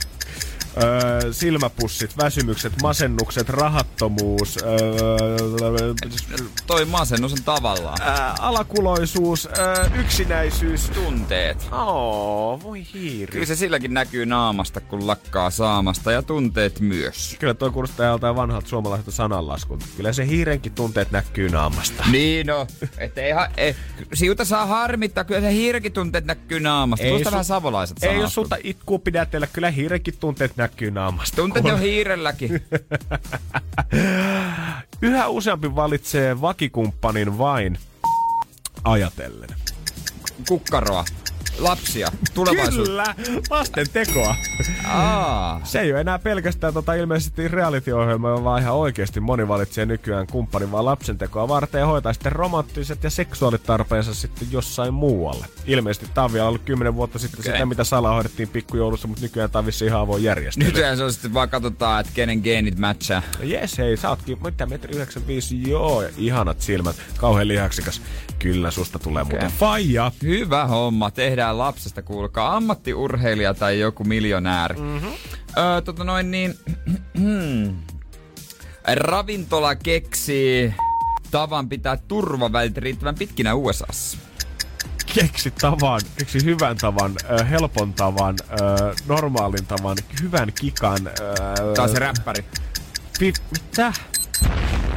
Öö, silmäpussit, väsymykset, masennukset, rahattomuus, öö, Toi masennus on tavallaan. ää, alakuloisuus, ää, yksinäisyys. Tunteet. Oo, voi hiiri. Kyllä se silläkin näkyy naamasta, kun lakkaa saamasta ja tunteet myös. Kyllä toi kuulostaa joltain vanhalta suomalaiselta sananlaskulta. Kyllä se hiirenkin tunteet näkyy naamasta. Niin no, että ei, ha- ei, siuta saa harmittaa, kyllä se hiirkin tunteet näkyy naamasta. Ei Tuosta su- vähän savolaiset Ei jos sulta itkuu pidätellä, kyllä hiirenkin tunteet näkyy naamasta. Tunteet Kuule. on hiirelläkin. Yhä useampi valitsee vakikumppanin vain ajatellen. Kukkaroa. Lapsia. Tulevaisuus. Kyllä, lasten tekoa. Aa. Se ei ole enää pelkästään tota ilmeisesti reality-ohjelma, vaan ihan oikeasti moni valitsee nykyään kumppanin vaan lapsen tekoa varten ja hoitaa sitten romanttiset ja seksuaalitarpeensa sitten jossain muualle. Ilmeisesti tämä on vielä ollut 10 vuotta sitten Okei. sitä, mitä salaa hoidettiin pikkujoulussa, mutta nykyään tämä on vissiin ihan avoin järjestely. Nythän se on sitten vaan katsotaan, että kenen geenit matchaa. Jes, hei, sä ootkin, mitä, metri 95, joo, ja ihanat silmät, kauhean lihaksikas. Kyllä, susta tulee okay. muuten faija. Hyvä homma, tehdään lapsesta, kuulkaa. Ammattiurheilija tai joku miljonääri. Mm-hmm. Öö, tota noin niin... Ravintola keksii tavan pitää turvavälit riittävän pitkinä USAssa. Keksi tavan, keksi hyvän tavan, ö, helpon tavan, ö, normaalin tavan, hyvän kikan. Ö, Taas se räppäri. pi- mitä?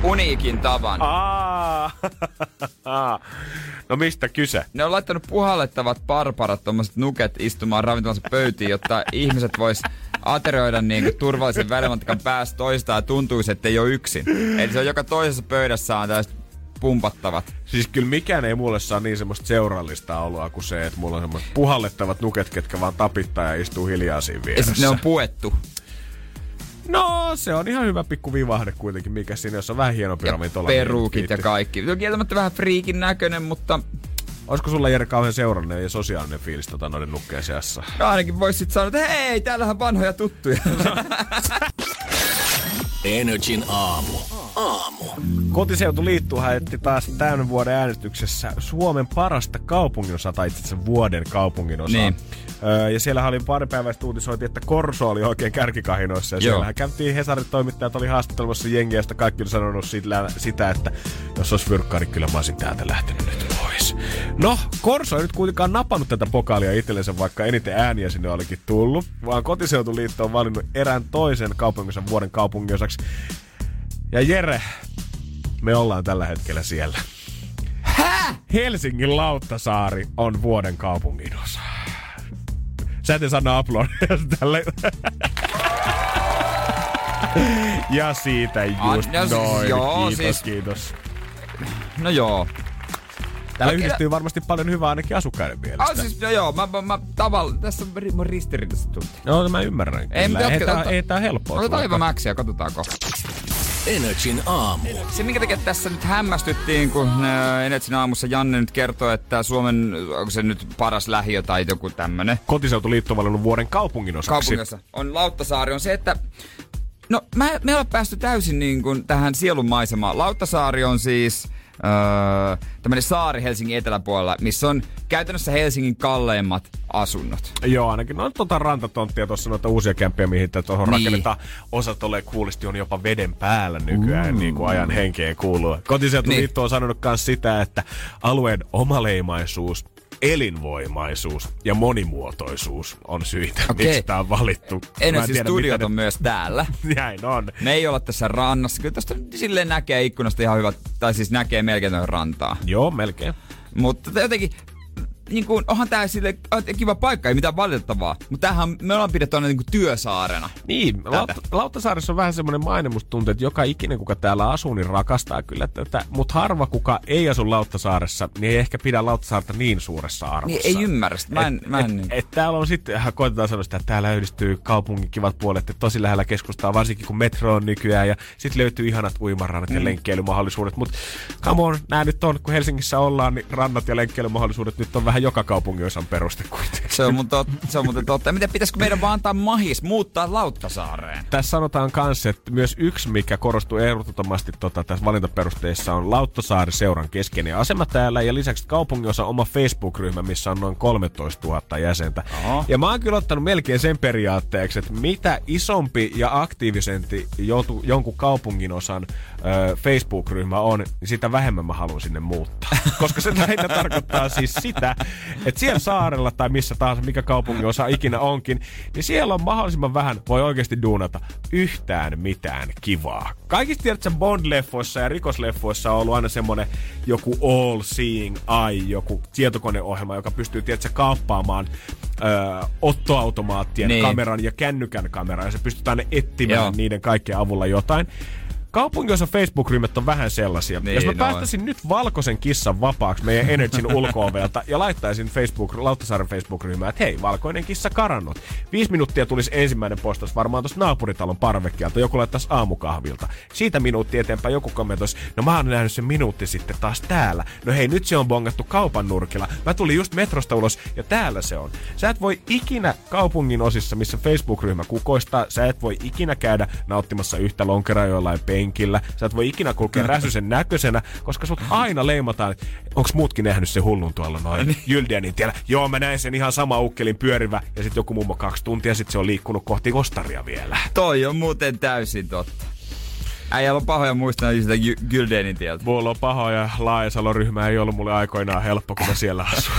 Uniikin tavan. Aa, no mistä kyse? Ne on laittanut puhallettavat parparat, tommoset nuket istumaan ravintolansa pöytiin, jotta ihmiset vois aterioida niin turvallisen välimatkan päästä toista ja tuntuisi, että ei ole yksin. Eli se on joka toisessa pöydässä on tällaiset pumpattavat. Siis kyllä mikään ei mulle saa niin semmoista seurallista oloa kuin se, että mulla on semmoiset puhallettavat nuket, ketkä vaan tapittaa ja istuu hiljaa siinä Ja vieressä. sitten ne on puettu. No, se on ihan hyvä pikku vivahde kuitenkin, mikä siinä, jos on vähän Ja ravintola. niin peruukit ja viitti. kaikki. Se on kieltämättä vähän friikin näköinen, mutta Olisiko sulla Jere kauhean seurallinen ja sosiaalinen fiilis tota noiden nukkeen seassa? ainakin voisi sitten sanoa, että hei, täällähän vanhoja tuttuja. Energin aamu. Aamu. Kotiseutu liittuu häitti taas tämän vuoden äänestyksessä Suomen parasta kaupunginosaa, tai itse asiassa vuoden kaupunginosaa. Niin. Öö, ja siellä oli pari päivästä uutisoitiin, että Korso oli oikein kärkikahinoissa. Ja Joo. siellähän käytiin Hesarin toimittajat oli haastattelemassa jengiä, ja kaikki oli sanonut sitä, sitä, että jos olisi fyrkkaa, niin kyllä mä olisin täältä lähtenyt nyt pois. No, Korso ei nyt kuitenkaan napannut tätä pokaalia itsellensä, vaikka eniten ääniä sinne olikin tullut, vaan Kotiseutuliitto on valinnut erään toisen kaupunginosan vuoden kaupunginosaksi. Ja Jere, me ollaan tällä hetkellä siellä. Häh? Helsingin Lauttasaari on vuoden kaupunginosa. Sä et aplodia tälle. ja siitä just no siis noin. joo, kiitos, siis- kiitos. no joo. Täällä Okei, yhdistyy varmasti paljon hyvää ainakin asukkaiden mielestä. Ah, siis, no joo, mä, mä, mä tavallaan, tässä on ri- mun ristiriitaiset tunteet. No mä ymmärrän. Ei, kyllä. ei, tää, ei tää helppoa. Otetaan hyvä mäksiä, katsotaan kohta. Energin aamu. Se, minkä takia tässä nyt hämmästyttiin, kun äh, Enetsin aamussa Janne nyt kertoi, että Suomen, onko se nyt paras lähiö tai joku tämmönen, Kotiseutuliitto on valinnut vuoden kaupungin osaksi. kaupungissa on Lauttasaari, on se, että No, mä, me ollaan päästy täysin niin kuin tähän sielun maisemaan. Lauttasaari on siis öö, tämmöinen saari Helsingin eteläpuolella, missä on käytännössä Helsingin kalleimmat asunnot. Joo, ainakin no tota rantatonttia tuossa noita uusia kämppiä, mihin tuohon Niin. rakennetaan. Osat ole kuulisti on jopa veden päällä nykyään, mm. niin kuin ajan henkeen kuuluu. Kotiseutuliitto Niin. on sanonut myös sitä, että alueen omaleimaisuus elinvoimaisuus ja monimuotoisuus on syitä, Okei. miksi tämä on valittu. Energy tiedä, Studiot on myös täällä. ne... Näin on. Me ei olla tässä rannassa. Kyllä tästä silleen näkee ikkunasta ihan hyvät, tai siis näkee melkein rantaa. Joo, melkein. Mutta jotenkin, niin kuin, onhan tää sille kiva paikka, ei mitään valitettavaa. Mutta tämähän me ollaan pidetty aina niin kuin työsaarena. Niin, Lautta, Lauttasaaressa on vähän semmoinen maine, musta tuntuu, että joka ikinen, kuka täällä asuu, niin rakastaa kyllä tätä. Mutta harva, kuka ei asu Lauttasaaressa, niin ei ehkä pidä Lauttasaarta niin suuressa arvossa. Niin ei ymmärrä sitä. Mä en, et, mä en, et, et, täällä on sitten, äh, koitetaan sanoa sitä, että täällä yhdistyy kaupungin kivat puolet, että tosi lähellä keskustaa, varsinkin kun metro on nykyään, ja sitten löytyy ihanat uimarannat Mm. ja lenkkeilymahdollisuudet, mutta come on, nämä nyt on, kun Helsingissä ollaan, niin rannat ja lenkkeilymahdollisuudet nyt on vähän joka kaupungin osan peruste kuitenkin. se, on mun tot, se on muuten totta. Miten pitäisikö meidän vaan antaa mahis muuttaa Lauttasaareen? Tässä sanotaan kanssa, että myös yksi, mikä korostuu ehdottomasti tota, tässä valintaperusteissa, on Lauttasaari seuran keskeinen asema täällä ja lisäksi kaupunginosa oma Facebook-ryhmä, missä on noin 13 000 jäsentä. Oho. Ja mä oon kyllä ottanut melkein sen periaatteeksi, että mitä isompi ja aktiivisempi joutu, jonkun kaupunginosan ö, Facebook-ryhmä on, niin sitä vähemmän mä haluan sinne muuttaa. Koska se lähinnä tarkoittaa siis sitä, että siellä saarella tai missä tahansa, mikä kaupunginosa ikinä onkin, niin siellä on mahdollisimman vähän, voi oikeasti duunata yhtään mitään kivaa. Kaikista tiedätkö, Bond-leffoissa ja rikosleffoissa on ollut aina semmonen joku all seeing eye, joku tietokoneohjelma, joka pystyy, tiedätkö, kaappaamaan ö, ottoautomaattien Niin. kameran ja kännykän kameran, ja se pystytään etsimään Joo. niiden kaikkien avulla jotain. Kaupunginosa Facebook-ryhmät on vähän sellaisia. Niin, Jos mä no päästäisin nyt valkoisen kissan vapaaksi meidän Energyn ulko-ovelta ja laittaisin Facebook, Lauttasaaren Facebook-ryhmään, että hei, valkoinen kissa karannut. Viisi minuuttia tulisi ensimmäinen postaus varmaan tuosta naapuritalon parvekkeelta, joku laittaisi aamukahvilta. Siitä minuutti eteenpäin joku kommentoisi, no mä oon nähnyt sen minuutti sitten taas täällä. No hei, nyt se on bongattu kaupan nurkilla. Mä tulin just metrosta ulos ja täällä se on. Sä et voi ikinä kaupungin osissa, missä Facebook-ryhmä kukoistaa, sä et voi ikinä käydä nauttimassa yhtä lonkeraa jollain penkillä. Sä et voi ikinä kulkea räsysen näköisenä, koska sut aina leimataan, että onks muutkin nähnyt se hullun tuolla noin Jyldianin tiellä. Joo, mä näin sen ihan sama ukkelin pyörivä ja sitten joku mummo kaksi tuntia sitten se on liikkunut kohti Kostaria vielä. Toi on muuten täysin totta. Äijällä on pahoja muistaa sitä Gy- Gyldenin tieltä. Mulla on paha ja Laajasalon ryhmä ei ollut mulle aikoinaan helppo, kun mä siellä asuin.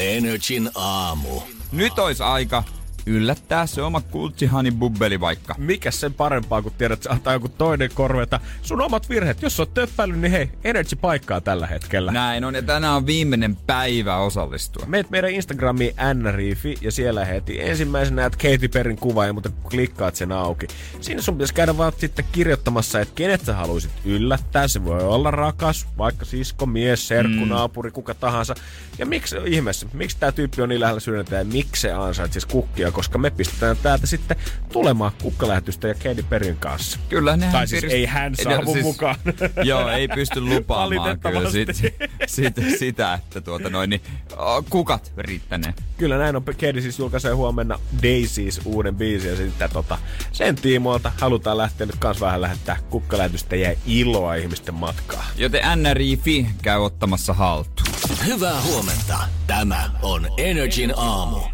Energin aamu. Nyt olisi aika yllättää se oma kultsihani bubbeli vaikka. Mikä sen parempaa, kun tiedät, että antaa joku toinen korveta sun omat virheet. Jos oot töppäillyt, niin hei, Energy paikkaa tällä hetkellä. Näin on, ja tänään on viimeinen päivä osallistua. Meet meidän Instagramiin nriifi ja siellä heti ensimmäisenä näet Katy Perrin kuva ja mutta kun klikkaat sen auki. Siinä sun pitäisi käydä vaan sitten kirjoittamassa, että kenet sä haluaisit yllättää. Se voi olla rakas, vaikka sisko, mies, serkku, mm. naapuri, kuka tahansa. Ja miksi ihmeessä, miksi tämä tyyppi on niin lähellä sydäntä ja miksi se ansaitsisi kukkia, koska me pistetään täältä sitten tulemaan kukkalähetystä ja Katy Perrin kanssa. Kyllä nehän Tai siis ei hän saavu siis- mukaan. Joo, ei pysty lupaamaan kyllä sit, sit, sitä, että tuota noin, niin oh, kukat riittänee. Kyllä näin on. Katie siis julkaisee huomenna Daisies uuden biisin ja sitten tota, sen tiimoilta halutaan lähteä nyt kans vähän lähettää kukkalähetystä ja iloa ihmisten matkaa. Joten NRI.fi käy ottamassa haltuun. Hyvää huomenta. Tämä on Energin aamu.